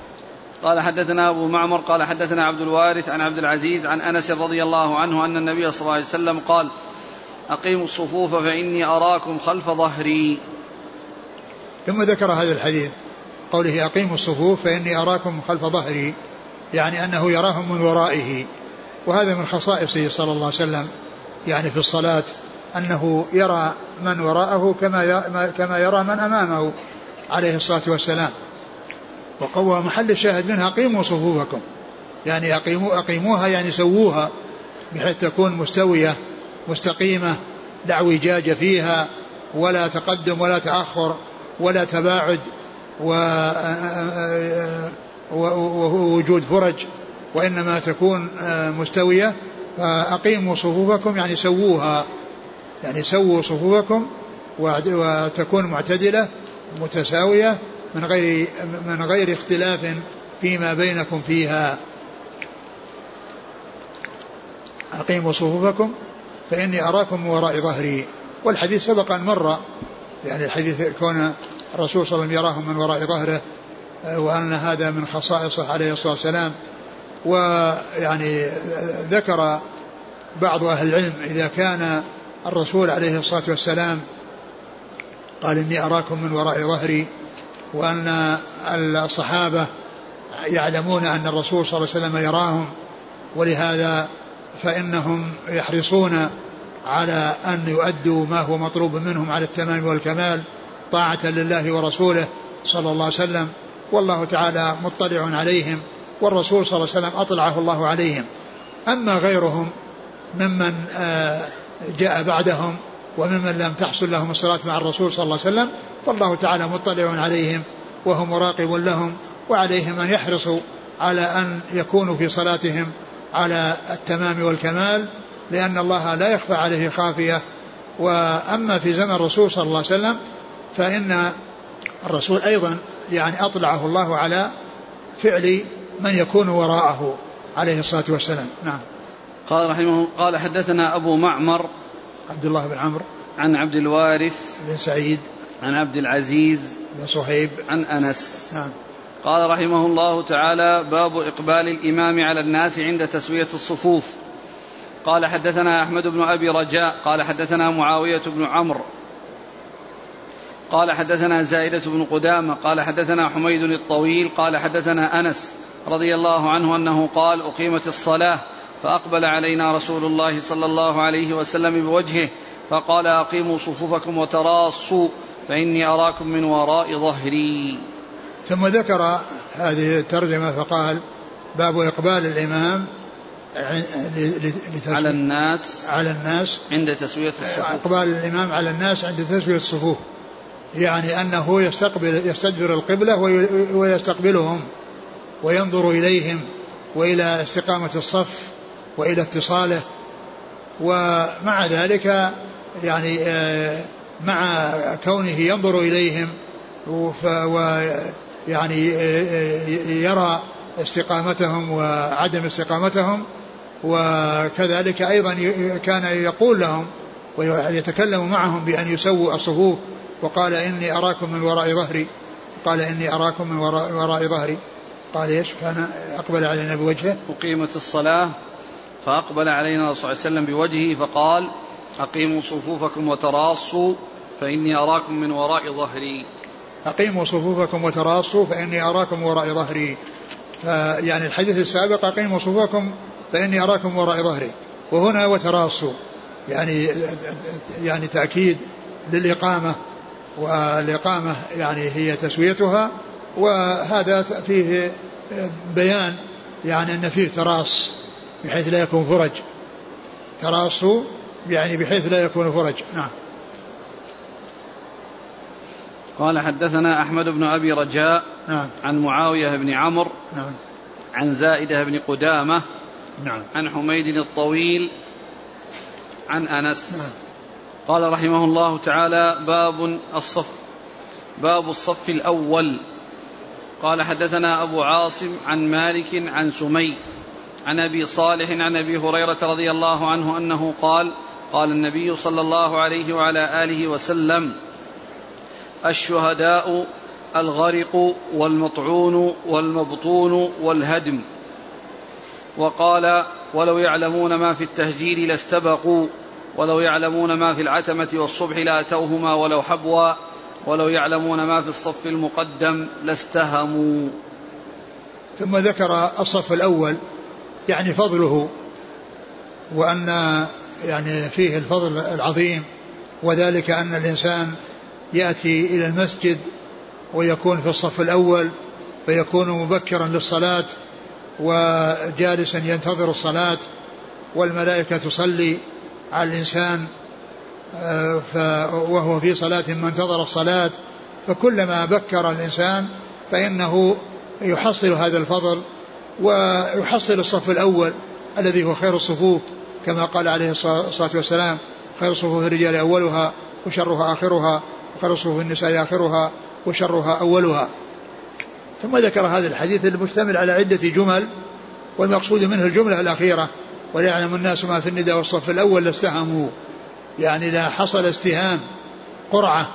قال حدثنا أبو معمر قال حدثنا عبد الوارث عن عبد العزيز عن أنس رضي الله عنه أن النبي صلى الله عليه وسلم قال أقيموا الصفوف فإني أراكم خلف ظهري. ثم ذكر هذا الحديث قوله أقيموا الصفوف فإني أراكم خلف ظهري يعني أنه يراهم من ورائه. وهذا من خصائصه صلى الله عليه وسلم يعني في الصلاة أنه يرى من وراءه كما كما يرى من أمامه عليه الصلاة والسلام. وقوى محل الشاهد منها أقيموا صفوفكم. يعني أقيموا أقيموها يعني سووها بحيث تكون مستوية مستقيمة لا اعوجاج فيها ولا تقدم ولا تأخر ولا تباعد ووجود فرج وإنما تكون مستوية. فأقيموا صفوفكم يعني سووها. يعني سووا صفوفكم وتكون معتدلة متساوية من غير من غير اختلاف فيما بينكم فيها. أقيموا صفوفكم فإني أراكم وراء ظهري. والحديث سبق أن مر يعني الحديث كون الرسول صلى الله عليه وسلم يراهم من وراء ظهره وأن هذا من خصائصه عليه الصلاة والسلام. ويعني ذكر بعض أهل العلم إذا كان الرسول عليه الصلاة والسلام قال إني أراكم من وراء ظهري وأن الصحابة يعلمون أن الرسول صلى الله عليه وسلم يراهم ولهذا فإنهم يحرصون على أن يؤدوا ما هو مطلوب منهم على التمام والكمال طاعة لله ورسوله صلى الله عليه وسلم والله تعالى مطلع عليهم والرسول صلى الله عليه وسلم أطلعه الله عليهم. أما غيرهم ممن آه، جاء بعدهم وممن لم تحصل لهم الصلاة مع الرسول صلى الله عليه وسلم فالله تعالى مطلع عليهم وهو مراقب لهم وعليهم أن يحرصوا على أن يكونوا في صلاتهم على التمام والكمال لأن الله لا يخفى عليه خافية. وأما في زمن الرسول صلى الله عليه وسلم فإن الرسول أيضا يعني أطلعه الله على فعل من يكون وراءه عليه الصلاة والسلام. نعم. قال رحمه قال حدثنا أبو معمر عبد الله بن عمرو عن عبد الوارث بن سعيد عن عبد العزيز بن صهيب عن أنس. نعم. قال رحمه الله تعالى باب إقبال الإمام على الناس عند تسوية الصفوف. قال حدثنا أحمد بن أبي رجاء قال حدثنا معاوية بن عمرو. قال حدثنا زائدة بن قدامة قال حدثنا حميد الطويل قال حدثنا أنس رضي الله عنه أنه قال أقيمت الصلاة فأقبل علينا رسول الله صلى الله عليه وسلم بوجهه فقال أقيموا صفوفكم وتراصوا فإني أراكم من وراء ظهري. ثم ذكر هذه الترجمة فقال باب إقبال الإمام على الناس على الناس. عند تسوية الصفوف. إقبال الإمام على الناس عند تسوية الصفوف. يعني أنه يستقبل يستدبر القبلة ويستقبلهم وينظر إليهم وإلى استقامة الصف وإلى اتصاله ومع ذلك يعني آه، مع كونه ينظر إليهم ويعني آه، آه، يرى استقامتهم وعدم استقامتهم وكذلك أيضا كان يقول لهم ويتكلم معهم بأن يسووا الصفوف وقال إني أراكم من وراء ظهري قال إني أراكم من وراء, وراء ظهري. قال إيش؟ كان أقبل علينا بوجهه أقيمت الصلاة. فأقبل علينا صلى الله عليه وسلم بوجهه فقال أقيموا صفوفكم وتراصوا فإني أراكم من وراء ظهري. أقيموا صفوفكم وتراصوا فإني أراكم وراء ظهري. يعني الحديث السابق أقيموا صفوفكم فإني أراكم وراء ظهري. وهنا وتراصوا يعني يعني تأكيد للإقامة والإقامة يعني هي تسويتها وهذا فيه بيان يعني أن فيه تراص. بحيث لا يكون فرج. تراصوا يعني بحيث لا يكون فرج. نعم. قال حدثنا أحمد بن أبي رجاء نعم. عن معاوية بن عمرو نعم. عن زائدة بن قدامة نعم. عن حميد الطويل عن أنس. نعم. قال رحمه الله تعالى باب الصف باب الصف الأول. قال حدثنا أبو عاصم عن مالك عن سمي عن أبي صالح عن أبي هريرة رضي الله عنه أنه قال قال النبي صلى الله عليه وعلى آله وسلم الشهداء الغرق والمطعون والمبطون والهدم. وقال ولو يعلمون ما في التهجير لاستبقوا ولو يعلمون ما في العتمة والصبح لأتوهما ولو حبوا ولو يعلمون ما في الصف المقدم لاستهموا. ثم ذكر الصف الأول يعني فضله وأن يعني فيه الفضل العظيم وذلك أن الإنسان يأتي إلى المسجد ويكون في الصف الأول فيكون مبكرا للصلاة وجالسا ينتظر الصلاة والملائكة تصلي على الإنسان آه، وهو في صلاة ما انتظر الصلاة فكلما بكر الإنسان فإنه يحصل هذا الفضل ويحصل الصف الأول الذي هو خير الصفوف كما قال عليه الصلاة والسلام خير صفوف الرجال أولها وشرها آخرها وخير صفوف النساء آخرها وشرها أولها. ثم ذكر هذا الحديث المشتمل على عدة جمل والمقصود منه الجملة الأخيرة وليعلم الناس ما في النداء والصف الأول لاستهموا. يعني لا حصل استهام قرعة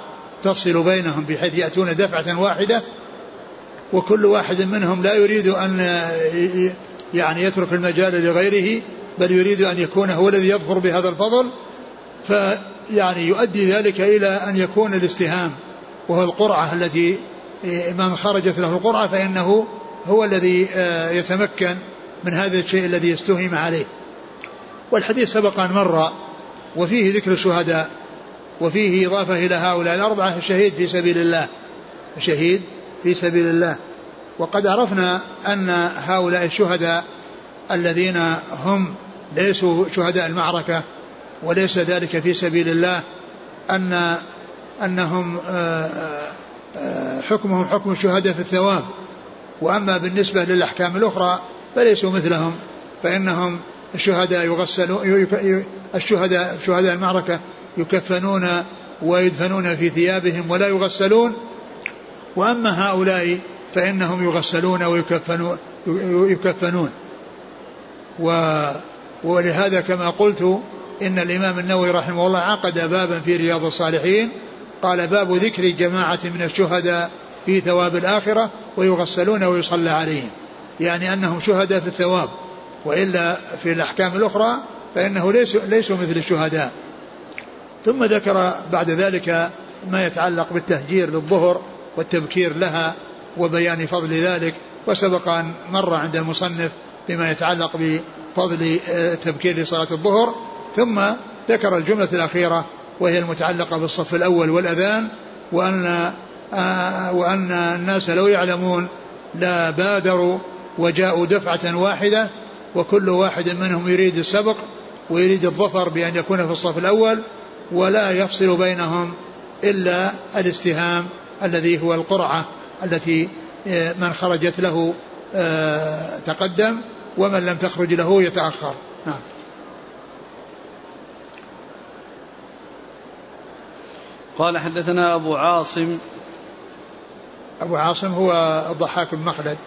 تفصل بينهم بحيث يأتون دفعة واحدة وكل واحد منهم لا يريد أن يعني يترك المجال لغيره بل يريد أن يكون هو الذي يظفر بهذا الفضل فيعني يؤدي ذلك إلى أن يكون الاستهام وهو القرعة التي من خرجت له القرعة فإنه هو الذي آه، يتمكن من هذا الشيء الذي يستهم عليه. والحديث سبق أن مر وفيه ذكر الشهداء وفيه إضافة إلى هؤلاء الأربعة الشهيد في سبيل الله الشهيد في سبيل الله. وقد عرفنا أن هؤلاء الشهداء الذين هم ليسوا شهداء المعركة وليس ذلك في سبيل الله أن أنهم آه، آه، حكمهم حكم الشهداء في الثواب. وأما بالنسبة للأحكام الأخرى فليسوا مثلهم فإنهم الشهداء يغسلون الشهداء شهداء المعركة يكفنون ويدفنون في ثيابهم ولا يغسلون وأما هؤلاء فإنهم يغسلون ويكفنون يكفنون. و ولهذا كما قلت إن الإمام النووي رحمه الله عقد بابا في رياض الصالحين قال باب ذكر جماعة من الشهداء في ثواب الآخرة ويغسلون ويصلى عليهم. يعني أنهم شهداء في الثواب وإلا في الأحكام الأخرى فإنه ليسوا, ليسوا مثل الشهداء. ثم ذكر بعد ذلك ما يتعلق بالتهجير للظهر والتبكير لها وبيان فضل ذلك وسبق أن مر عند المصنف بما يتعلق بفضل التبكير لصلاة الظهر ثم ذكر الجملة الأخيرة وهي المتعلقة بالصف الأول والأذان وأن آه، وأن الناس لو يعلمون لا بادروا وجاءوا دفعة واحدة وكل واحد منهم يريد السبق ويريد الظفر بأن يكون في الصف الأول ولا يفصل بينهم إلا الاستهام الذي هو القرعة التي آه، من خرجت له آه، تقدم ومن لم تخرج له يتأخر. نعم. قال حدثنا أبو عاصم. أبو عاصم هو الضحاك بن مخلد.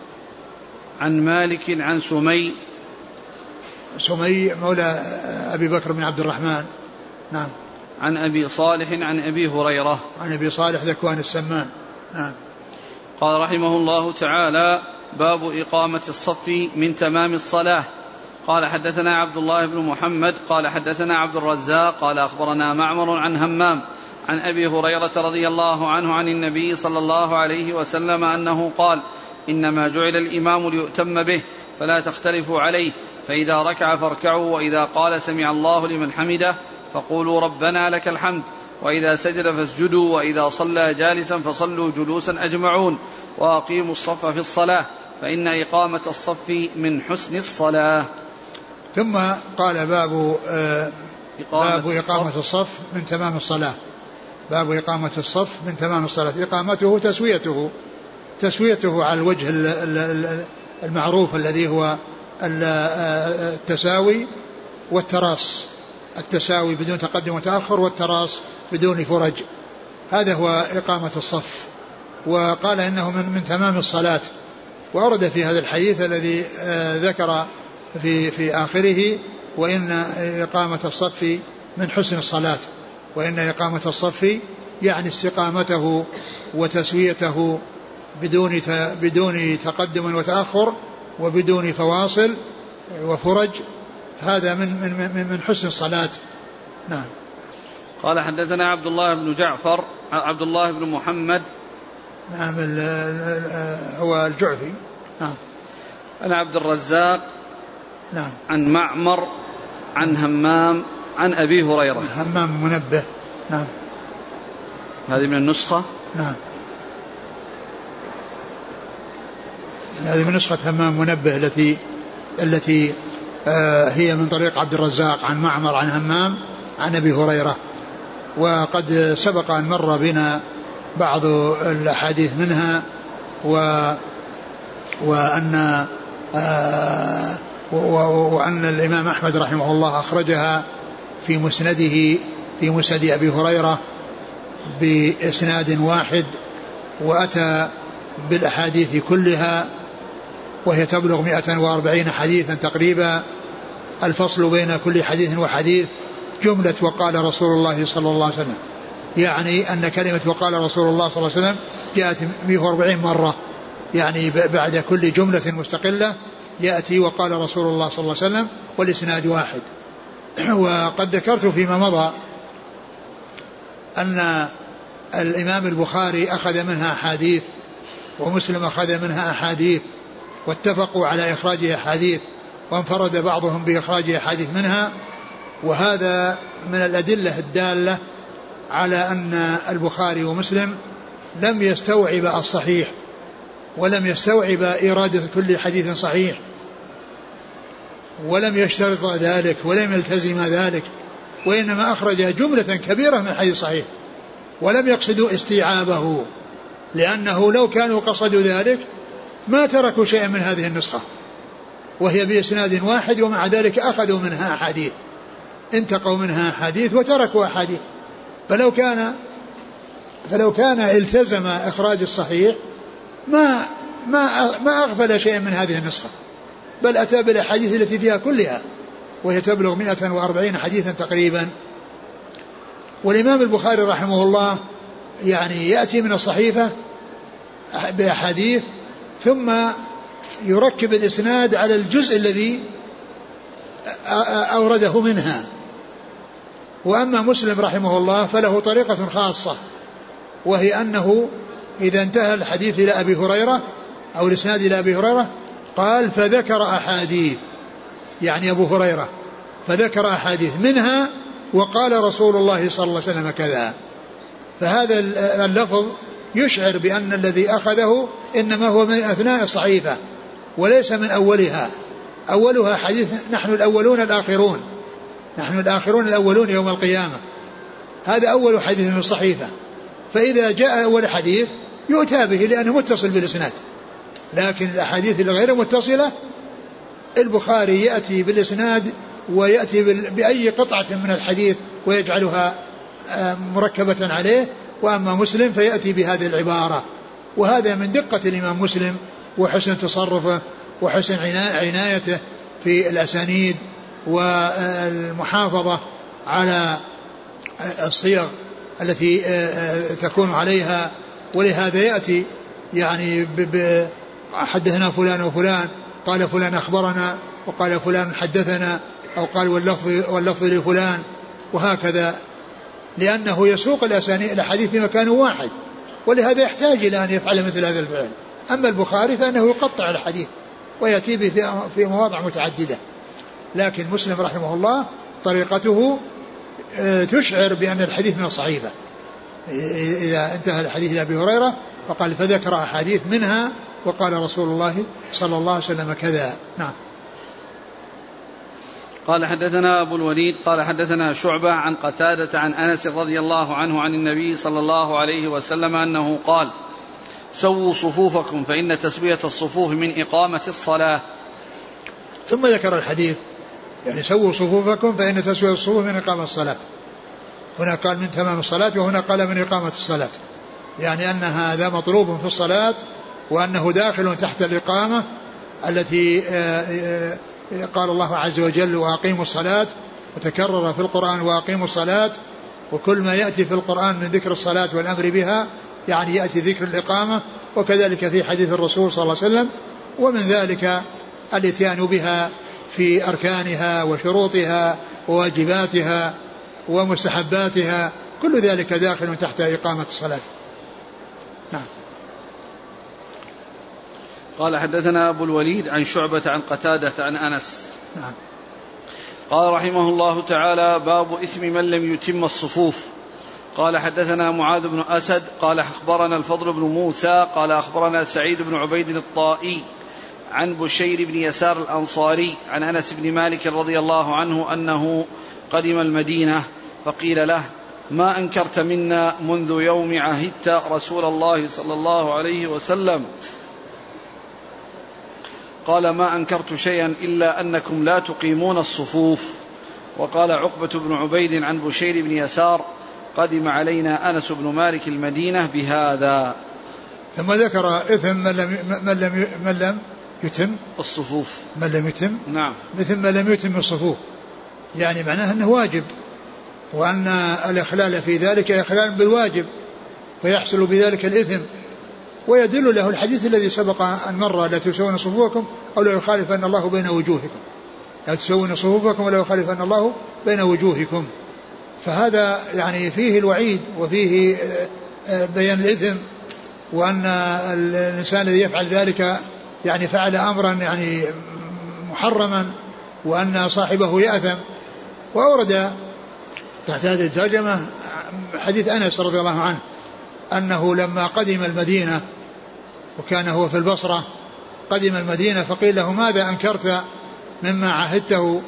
عن مالك عن سمي. سمي مولى أبي بكر بن عبد الرحمن. نعم. عن أبي صالح عن أبي هريرة. عن أبي صالح ذكوان السمان. نعم. قال رحمه الله تعالى باب إقامة الصف من تمام الصلاة. قال حدثنا عبد الله بن محمد قال حدثنا عبد الرزاق قال أخبرنا معمر عن همام عن أبي هريرة رضي الله عنه عن النبي صلى الله عليه وسلم أنه قال إنما جعل الإمام ليؤتم به فلا تختلفوا عليه فإذا ركع فاركعوا وإذا قال سمع الله لمن حمده فقولوا ربنا لك الحمد وإذا سجد فاسجدوا وإذا صلى جالسا فصلوا جلوسا أجمعون وأقيموا الصف في الصلاة فإن إقامة الصف من حسن الصلاة. ثم قال باب آه باب إقامة الصف من تمام الصلاة. باب إقامة الصف من تمام الصلاة. إقامته تسويته تسويته على الوجه المعروف الذي هو التساوي والتراص. التساوي بدون تقدم وتأخر والتراص بدون فرج. هذا هو إقامة الصف. وقال إنه من, من تمام الصلاة. وأورد في هذا الحديث الذي آه، ذكر في في آخره وإن إقامة الصف من حسن الصلاة. وإن إقامة الصف يعني استقامته وتسويته بدون بدون تقدم وتأخر وبدون فواصل وفرج هذا من من من حسن الصلاة. نعم. قال حدثنا عبد الله بن جعفر عبد الله بن محمد. نعم هو الجعفي. نعم. عن عبد الرزاق. نعم. عن معمر. عن همام. عن أبي هريرة. همام منبه. نعم. هذه من النسخة؟ نعم. هذه من نسخة همام منبه التي التي هي من طريق عبد الرزاق عن معمر عن همام عن أبي هريرة. وقد سبق أن مر بنا بعض الأحاديث منها و وأن آه وأن الإمام أحمد رحمه الله أخرجها في مسنده في مسند أبي هريرة بإسناد واحد وأتى بالأحاديث كلها وهي تبلغ 140 حديثا تقريبا. الفصل بين كل حديث وحديث جملة وقال رسول الله صلى الله عليه وسلم. يعني أن كلمة وقال رسول الله صلى الله عليه وسلم جاءت 140 مرة. يعني بعد كل جملة مستقلة يأتي وقال رسول الله صلى الله عليه وسلم والإسناد واحد. وقد ذكرت فيما مضى أن الإمام البخاري أخذ منها أحاديث ومسلم أخذ منها أحاديث. واتفقوا على إخراج أحاديث وانفرد بعضهم بإخراج أحاديث منها وهذا من الأدلة الدالة على أن البخاري ومسلم لم يستوعب الصحيح ولم يستوعب إرادة كل حديث صحيح ولم يشترط ذلك ولم يلتزم ذلك وإنما أخرج جملة كبيرة من الحديث صحيح ولم يقصدوا استيعابه لأنه لو كانوا قصدوا ذلك ما تركوا شيئا من هذه النسخة. وهي بإسناد واحد ومع ذلك أخذوا منها أحاديث. انتقوا منها أحاديث وتركوا أحاديث. فلو كان فلو كان التزم إخراج الصحيح ما ما ما أغفل شيئا من هذه النسخة. بل أتى بالأحاديث التي فيها كلها. وهي تبلغ 140 حديثا تقريبا. والإمام البخاري رحمه الله يعني يأتي من الصحيفة بأحاديث ثم يركب الإسناد على الجزء الذي أورده منها. وأما مسلم رحمه الله فله طريقة خاصة وهي أنه إذا انتهى الحديث إلى أبي هريرة أو الإسناد إلى أبي هريرة قال فذكر أحاديث. يعني أبو هريرة فذكر أحاديث منها وقال رسول الله صلى الله عليه وسلم كذا. فهذا اللفظ يشعر بأن الذي أخذه إنما هو من أثناء الصحيفة وليس من أولها. أولها حديث نحن الأولون الآخرون. نحن الآخرون الأولون يوم القيامة. هذا أول حديث من الصحيفة فإذا جاء أول حديث يؤتى به لأنه متصل بالإسناد. لكن الأحاديث الغير متصلة البخاري يأتي بالإسناد ويأتي بأي قطعة من الحديث ويجعلها آه، مركبة عليه وأما مسلم فيأتي بهذه العبارة. وهذا من دقة الإمام مسلم وحسن تصرفه وحسن عنايته في الأسانيد والمحافظة على الصيغ التي تكون عليها. ولهذا يأتي يعني حدثنا فلان وفلان قال فلان أخبرنا وقال فلان حدثنا أو قال واللفظ, واللفظ لفلان وهكذا. لأنه يسوق الأسانيد الأحاديث في مكان واحد ولهذا يحتاج إلى أن يفعل مثل هذا الفعل. أما البخاري فإنه يقطع الحديث ويأتي به في مواضع متعددة. لكن مسلم رحمه الله طريقته آه، تشعر بأن الحديث من الصحيفة. إذا انتهى الحديث إلى أبي هريرة فقال فذكر أحاديث منها وقال رسول الله صلى الله عليه وسلم كذا. نعم. قال حدثنا أبو الوليد قال حدثنا شعبة عن قتادة عن أنس رضي الله عنه عن النبي صلى الله عليه وسلم أنه قال سووا صفوفكم فإن تسوية الصفوف من إقامة الصلاة. ثم ذكر الحديث يعني سووا صفوفكم فإن تسوية الصفوف من إقامة الصلاة. هنا قال من تمام الصلاة وهنا قال من إقامة الصلاة. يعني أن هذا مطلوب في الصلاة وأنه داخل تحت الإقامة التي آه، آه، قال الله عز وجل وأقيموا الصلاة وتكرر في القرآن وأقيموا الصلاة وكل ما يأتي في القرآن من ذكر الصلاة والأمر بها يعني يأتي ذكر الإقامة وكذلك في حديث الرسول صلى الله عليه وسلم ومن ذلك الإتيان بها في أركانها وشروطها وواجباتها ومستحباتها كل ذلك داخل تحت إقامة الصلاة. نعم. قال حدثنا أبو الوليد عن شعبة عن قتادة عن أنس. نعم. قال رحمه الله تعالى باب إثم من لم يتم الصفوف. قال حدثنا معاذ بن أسد قال أخبرنا الفضل بن موسى قال أخبرنا سعيد بن عبيد الطائي عن بشير بن يسار الأنصاري عن أنس بن مالك رضي الله عنه أنه قدم المدينة فقيل له ما أنكرت منا منذ يوم عهدت رسول الله صلى الله عليه وسلم قال ما أنكرت شيئا إلا أنكم لا تقيمون الصفوف. وقال عقبة بن عبيد عن بشير بن يسار قدم علينا أنس بن مالك المدينة بهذا. ثم ذكر إثم من لم, من لم, من لم يتم. الصفوف. من لم يتم. نعم. مثل من لم يتم الصفوف. يعني معناه أنه واجب وأن الإخلال في ذلك إخلال بالواجب فيحصل بذلك الإثم. ويدل له الحديث الذي سبق أن مر لا تسوون صفوفكم أو لا يخالفن الله بين وجوهكم. لا تسوون صفوفكم ولا يخالفن الله بين وجوهكم. فهذا يعني فيه الوعيد وفيه آه، آه، بيان الإثم وأن الإنسان الذي يفعل ذلك يعني فعل أمرا يعني محرما وأن صاحبه يأثم. وأورد تحت هذه الترجمة حديث أنس رضي الله عنه أنه لما قدم المدينة وكان هو في البصرة قدم المدينة فقيل له ماذا أنكرت مما عهدته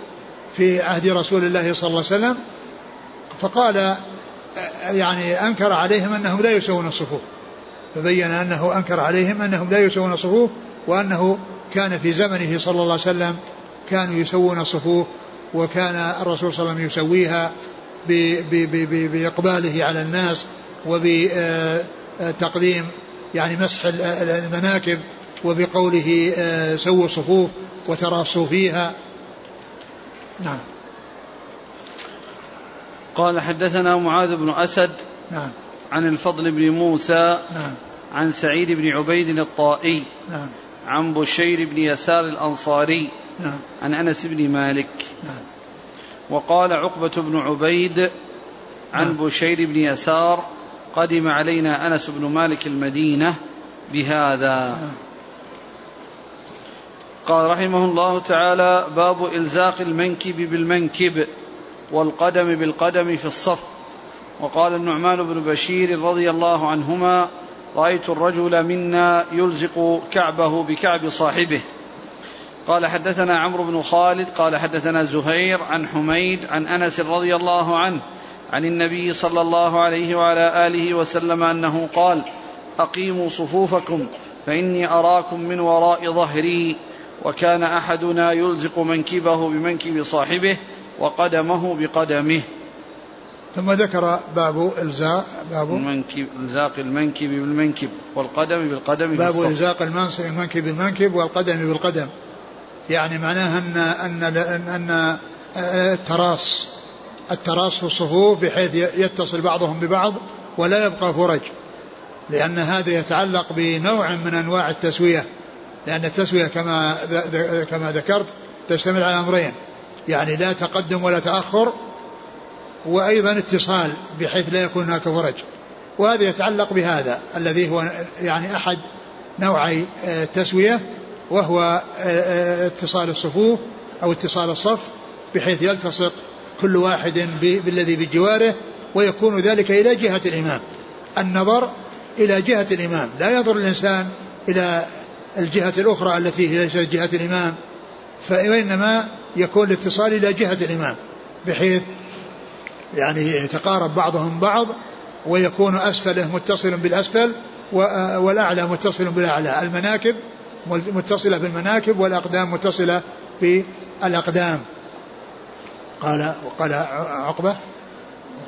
في عهد رسول الله صلى الله عليه وسلم؟ فقال يعني أنكر عليهم أنهم لا يسوون الصفوف. فبين أنه أنكر عليهم أنهم لا يسوون الصفوف وأنه كان في زمنه صلى الله عليه وسلم كانوا يسوون الصفوف وكان الرسول صلى الله عليه وسلم يسويها بإقباله على الناس وبتقديم يعني مسح المناكب وبقوله آه، سووا الصفوف وتراصوا فيها. نعم. قال حدثنا معاذ بن أسد نعم. عن الفضل بن موسى نعم. عن سعيد بن عبيد الطائي نعم. عن بشير بن يسار الأنصاري نعم. عن أنس بن مالك. نعم. وقال عقبة بن عبيد عن نعم. بشير بن يسار قدم علينا أنس بن مالك المدينة بهذا. قال رحمه الله تعالى باب إلزاق المنكب بالمنكب والقدم بالقدم في الصف وقال النعمان بن بشير رضي الله عنهما رأيت الرجل منا يلزق كعبه بكعب صاحبه قال حدثنا عمرو بن خالد قال حدثنا زهير عن حميد عن أنس رضي الله عنه عن النبي صلى الله عليه وعلى آله وسلم أنه قال أقيموا صفوفكم فإني أراكم من وراء ظهري وكان أحدنا يلزق منكبه بمنكب صاحبه وقدمه بقدمه. ثم ذكر باب إلزاق باب المنكب إلزاق المنكب بالمنكب والقدم بالقدم باب إلزاق المنكب بالمنكب والقدم بالقدم. يعني معناها أن أن أن التراص التراص في الصفوف بحيث يتصل بعضهم ببعض ولا يبقى فرج لأن هذا يتعلق بنوع من أنواع التسوية لأن التسوية كما كما ذكرت تشتمل على أمرين يعني لا تقدم ولا تأخر وأيضا اتصال بحيث لا يكون هناك فرج. وهذا يتعلق بهذا الذي هو يعني أحد نوعي التسوية وهو اتصال الصفوف أو اتصال الصف بحيث يلتصق كل واحد بالذي بجواره ويكون ذلك إلى جهة الإمام. النظر إلى جهة الإمام. لا ينظر الإنسان إلى الجهة الأخرى التي هي جهة الإمام فإنما يكون الاتصال إلى جهة الإمام بحيث يعني يتقارب بعضهم بعض ويكون أسفله متصل بالأسفل والأعلى متصل بالأعلى. المناكب متصلة بالمناكب والأقدام متصلة بالأقدام. قال وقال عقبة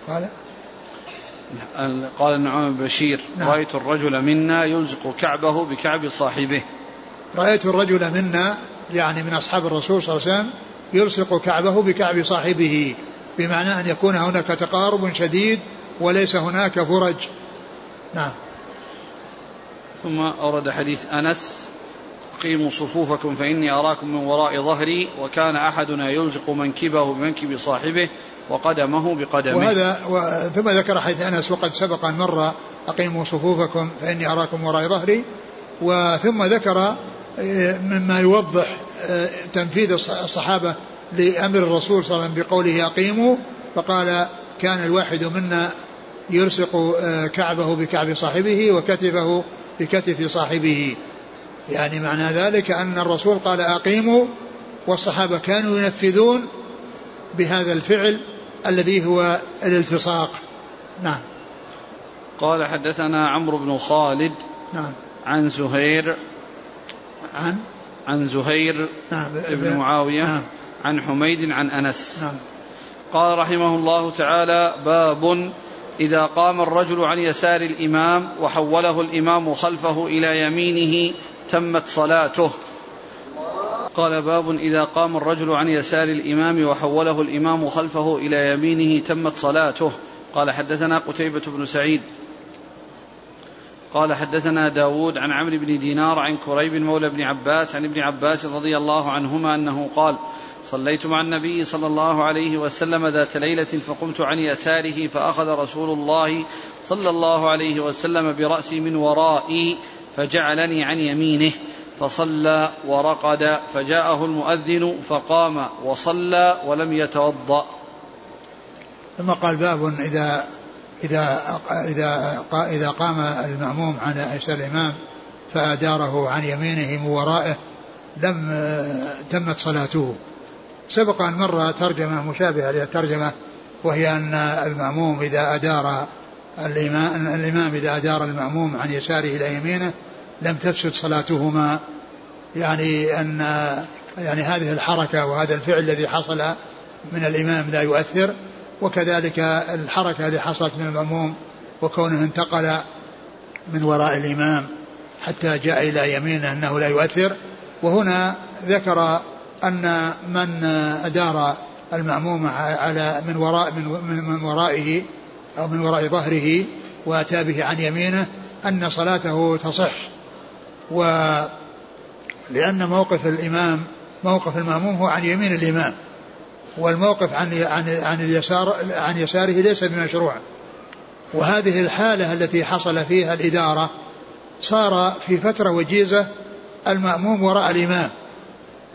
قال قال بن بشير نعم. رأيت الرجل منا يلزق كعبه بكعب صاحبه. رأيت الرجل منا يعني من أصحاب الرسول صلى الله عليه وسلم يلصق كعبه بكعب صاحبه بمعنى أن يكون هناك تقارب شديد وليس هناك فرج. نعم. ثم أورد حديث أنس قيموا صفوفكم فإني أراكم من وراء ظهري وكان أحدنا يلزق منكبه بمنكب صاحبه وقدمه بقدمه. وهذا و... ثم ذكر حديث أنس وقد سبق أن مر أقيموا صفوفكم فإني أراكم وراء ظهري. وثم ذكر آه، مما يوضح آه، تنفيذ الصحابة لأمر الرسول صلى الله عليه وسلم بقوله أقيموا فقال كان الواحد منا يلصق آه، كعبه بكعب صاحبه وكتفه بكتف صاحبه. يعني معنى ذلك أن الرسول قال أقيموا والصحابة كانوا ينفذون بهذا الفعل الذي هو الالتصاق. نعم. قال حدثنا عمرو بن خالد نعم. عن زهير عن؟ عن زهير نعم. بن معاوية نعم. عن حميد عن أنس. نعم. قال رحمه الله تعالى باب إذا قام الرجل عن يسار الإمام وحوله الإمام خلفه إلى يمينه تمت صلاته. قال باب إذا قام الرجل عن يسار الإمام وحوله الإمام خلفه إلى يمينه تمت صلاته. قال حدثنا قتيبة بن سعيد. قال حدثنا داود عن عمرو بن دينار عن كريب مولى بن عباس عن ابن عباس رضي الله عنهما أنه قال صليت مع النبي صلى الله عليه وسلم ذات ليلة فقمت عن يساره فأخذ رسول الله صلى الله عليه وسلم برأسي من ورائي فجعلني عن يمينه فصلى ورقد فجاءه المؤذن فقام وصلى ولم يتوضأ. ثم قال باب إذا إذا إذا إذا قام المأموم عن يسار الإمام فأداره عن يمينه من ورائه لم تمت صلاته. سبق أن مر ترجمة مشابهة للترجمة وهي أن المأموم إذا أدار الإمام, الإمام إذا أدار المأموم عن يساره إلى يمينه لم تفسد صلاتهما. يعني أن يعني هذه الحركة وهذا الفعل الذي حصل من الإمام لا يؤثر وكذلك الحركة التي حصلت من المأموم وكونه انتقل من وراء الإمام حتى جاء إلى يمينه أنه لا يؤثر. وهنا ذكر أن من أدار المأموم على من وراء من, من ورائه أو من وراء ظهره وأتى به عن يمينه أن صلاته تصح. و لأن موقف الإمام موقف المأموم هو عن يمين الإمام والموقف عن عن عن اليسار عن يساره ليس بمشروع. وهذه الحالة التي حصل فيها الإدارة صار في فترة وجيزة المأموم وراء الإمام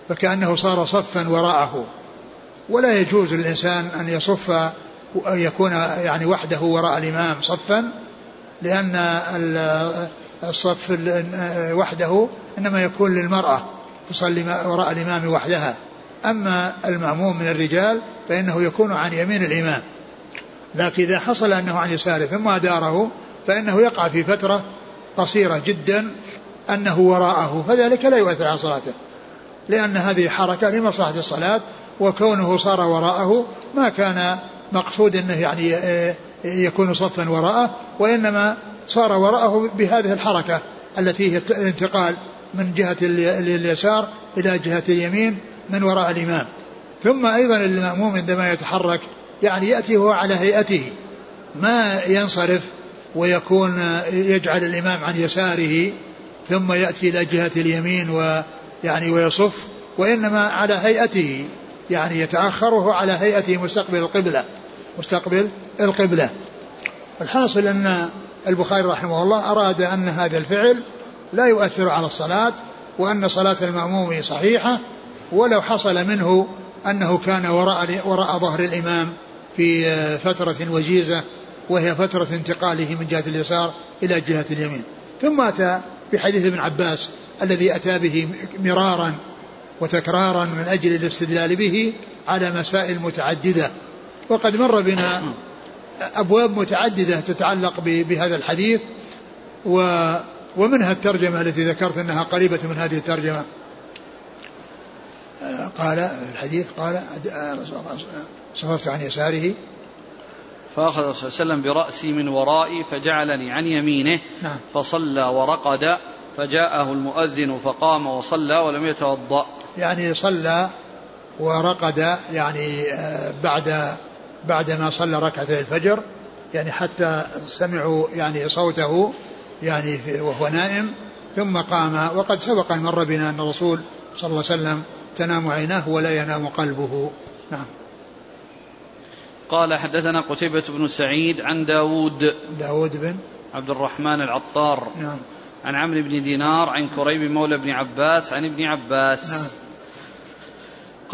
فكأنه صار صفا وراءه. ولا يجوز للإنسان أن يصف يكون يعني وحده وراء الإمام صفا لأن الصف وحده إنما يكون للمرأة تصلي وراء الإمام وحدها. أما المأموم من الرجال فإنه يكون عن يمين الإمام. لكن إذا حصل أنه عن يساره ثم أداره فإنه يقع في فترة قصيرة جدا أنه وراءه. فذلك لا يؤثر على صلاته. لأن هذه حركة لمصلحة الصلاة وكونه صار وراءه ما كان مقصود أنه يعني آه، يكون صفا وراءه وإنما صار وراءه بهذه الحركة التي هي الانتقال من جهة اليسار إلى جهة اليمين من وراء الإمام. ثم أيضا المأموم عندما يتحرك يعني يأتي هو على هيئته. ما ينصرف ويكون يجعل الإمام عن يساره ثم يأتي إلى جهة اليمين ويعني ويصف وإنما على هيئته. يعني يتأخر وهو على هيئته مستقبل القبلة مستقبل القبلة. الحاصل أن البخاري رحمه الله أراد أن هذا الفعل لا يؤثر على الصلاة وأن صلاة المأموم صحيحة ولو حصل منه أنه كان وراء, وراء ظهر الإمام في فترة وجيزة وهي فترة انتقاله من جهة اليسار إلى جهة اليمين. ثم أتى بحديث ابن عباس الذي أتى به مرارا وتكرارا من أجل الاستدلال به على مسائل متعددة. وقد مر بنا أبواب متعددة تتعلق بهذا الحديث و ومنها الترجمة التي ذكرت أنها قريبة من هذه الترجمة. قال الحديث قال صففت عن يساره. فأخذ صلى الله عليه وسلم برأسي من ورائي فجعلني عن يمينه نعم. فصلى ورقد فجاءه المؤذن فقام وصلى ولم يتوضأ. يعني صلى ورقد يعني آه، بعد بعد ما صلى ركعتي الفجر يعني حتى سمعوا يعني صوته يعني وهو نائم ثم قام. وقد سبق أن مر بنا أن الرسول صلى الله عليه وسلم تنام عيناه ولا ينام قلبه. نعم. قال حدثنا قتيبة بن سعيد عن داود. داود بن عبد الرحمن العطار. نعم. عن عمرو بن دينار عن كريب مولى بن عباس عن ابن عباس. نعم.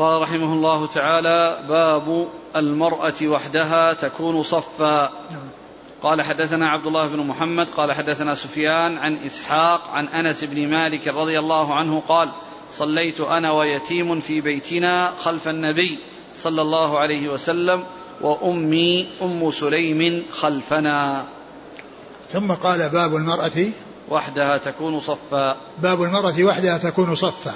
قال رحمه الله تعالى باب المرأة وحدها تكون صفا. قال حدثنا عبد الله بن محمد قال حدثنا سفيان عن إسحاق عن أنس بن مالك رضي الله عنه قال صليت أنا ويتيم في بيتنا خلف النبي صلى الله عليه وسلم وأمي أم سليم خلفنا. ثم قال باب المرأة وحدها تكون صفا. باب المرأة وحدها تكون صفا.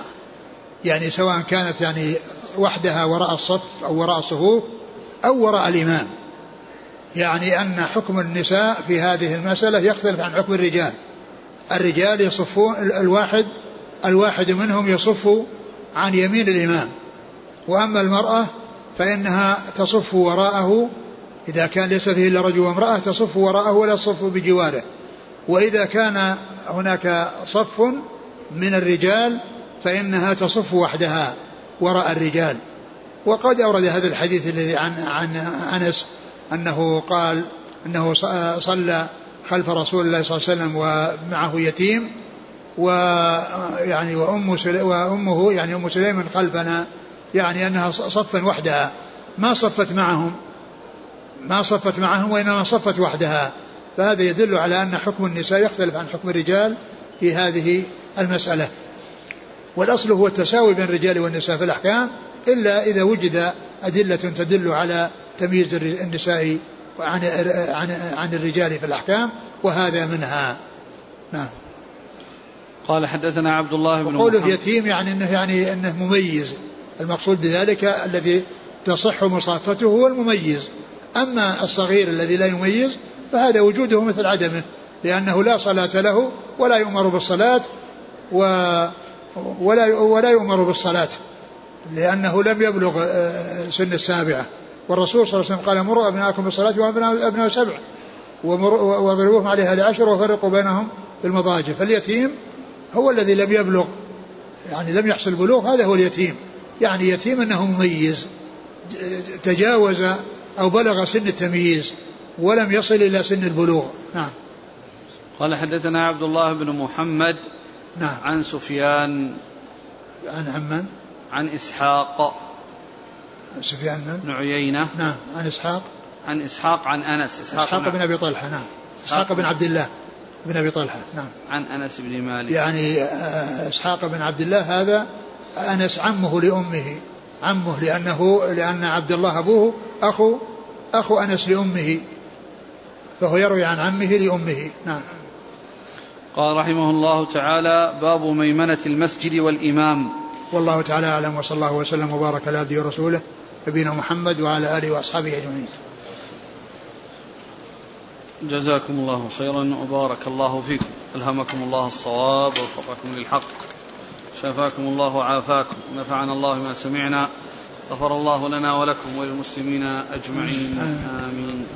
يعني سواء كانت يعني وحدها وراء الصف أو وراء الصفوف أو وراء الإمام. يعني أن حكم النساء في هذه المسألة يختلف عن حكم الرجال. الرجال يصفون الواحد الواحد منهم يصف عن يمين الإمام. وأما المرأة فإنها تصف وراءه إذا كان ليس فيه إلا رجل وامرأة تصف وراءه ولا تصف بجواره. وإذا كان هناك صف من الرجال فإنها تصف وحدها. وراء الرجال. وقد أورد هذا الحديث الذي عن عن أنس أنه قال أنه صلى خلف رسول الله صلى الله عليه وسلم ومعه يتيم ويعني وأم وأمه يعني أم سليم خلفنا يعني أنها صفا وحدها. ما صفت معهم. ما صفت معهم وإنما صفت وحدها. فهذا يدل على أن حكم النساء يختلف عن حكم الرجال في هذه المسألة. والأصل هو التساوي بين الرجال والنساء في الأحكام إلا إذا وجد أدلة تدل على تمييز النساء عن عن عن الرجال في الأحكام وهذا منها. نعم. قال حدثنا عبد الله بن قوله يتيم يعني إنه يعني إنه مميز. المقصود بذلك الذي تصح مصافته هو المميز. أما الصغير الذي لا يميز فهذا وجوده مثل عدمه لأنه لا صلاة له ولا يؤمر بالصلاة و ولا ولا يؤمر بالصلاة لأنه لم يبلغ آه، سن السابعة. والرسول صلى الله عليه وسلم قال مروا أبناءكم بالصلاة وأبناء أبناء سبع وأضربوهم عليها لعشر وفرقوا بينهم بالمضاجع. فاليتيم هو الذي لم يبلغ يعني لم يحصل بلوغ هذا هو اليتيم. يعني يتيم أنه مميز تجاوز أو بلغ سن التمييز ولم يصل إلى سن البلوغ. نعم. قال حدثنا عبد الله بن محمد نعم. عن سفيان. عن عمن عن إسحاق. سفيان بن عيينة. نعم عن إسحاق. عن إسحاق عن أنس. إسحاق, إسحاق بن أبي طلحة نعم. إسحاق بن عبد الله بن أبي طلحة نعم. عن أنس بن مالك. يعني آه، إسحاق بن عبد الله هذا أنس عمه لأمه. عمه لأنه لأن عبد الله أبوه أخو أخو أنس لأمه. فهو يروي عن عمه لأمه نعم. قال رحمه الله تعالى باب ميمنة المسجد والإمام. والله تعالى أعلم وصلى الله وسلم وبارك على عبده ورسوله نبينا محمد وعلى آله وأصحابه أجمعين. جزاكم الله خيرا وبارك الله فيكم. ألهمكم الله الصواب ووفقكم للحق. شافاكم الله وعافاكم. نفعنا الله ما سمعنا. غفر الله لنا ولكم وللمسلمين أجمعين. آمين.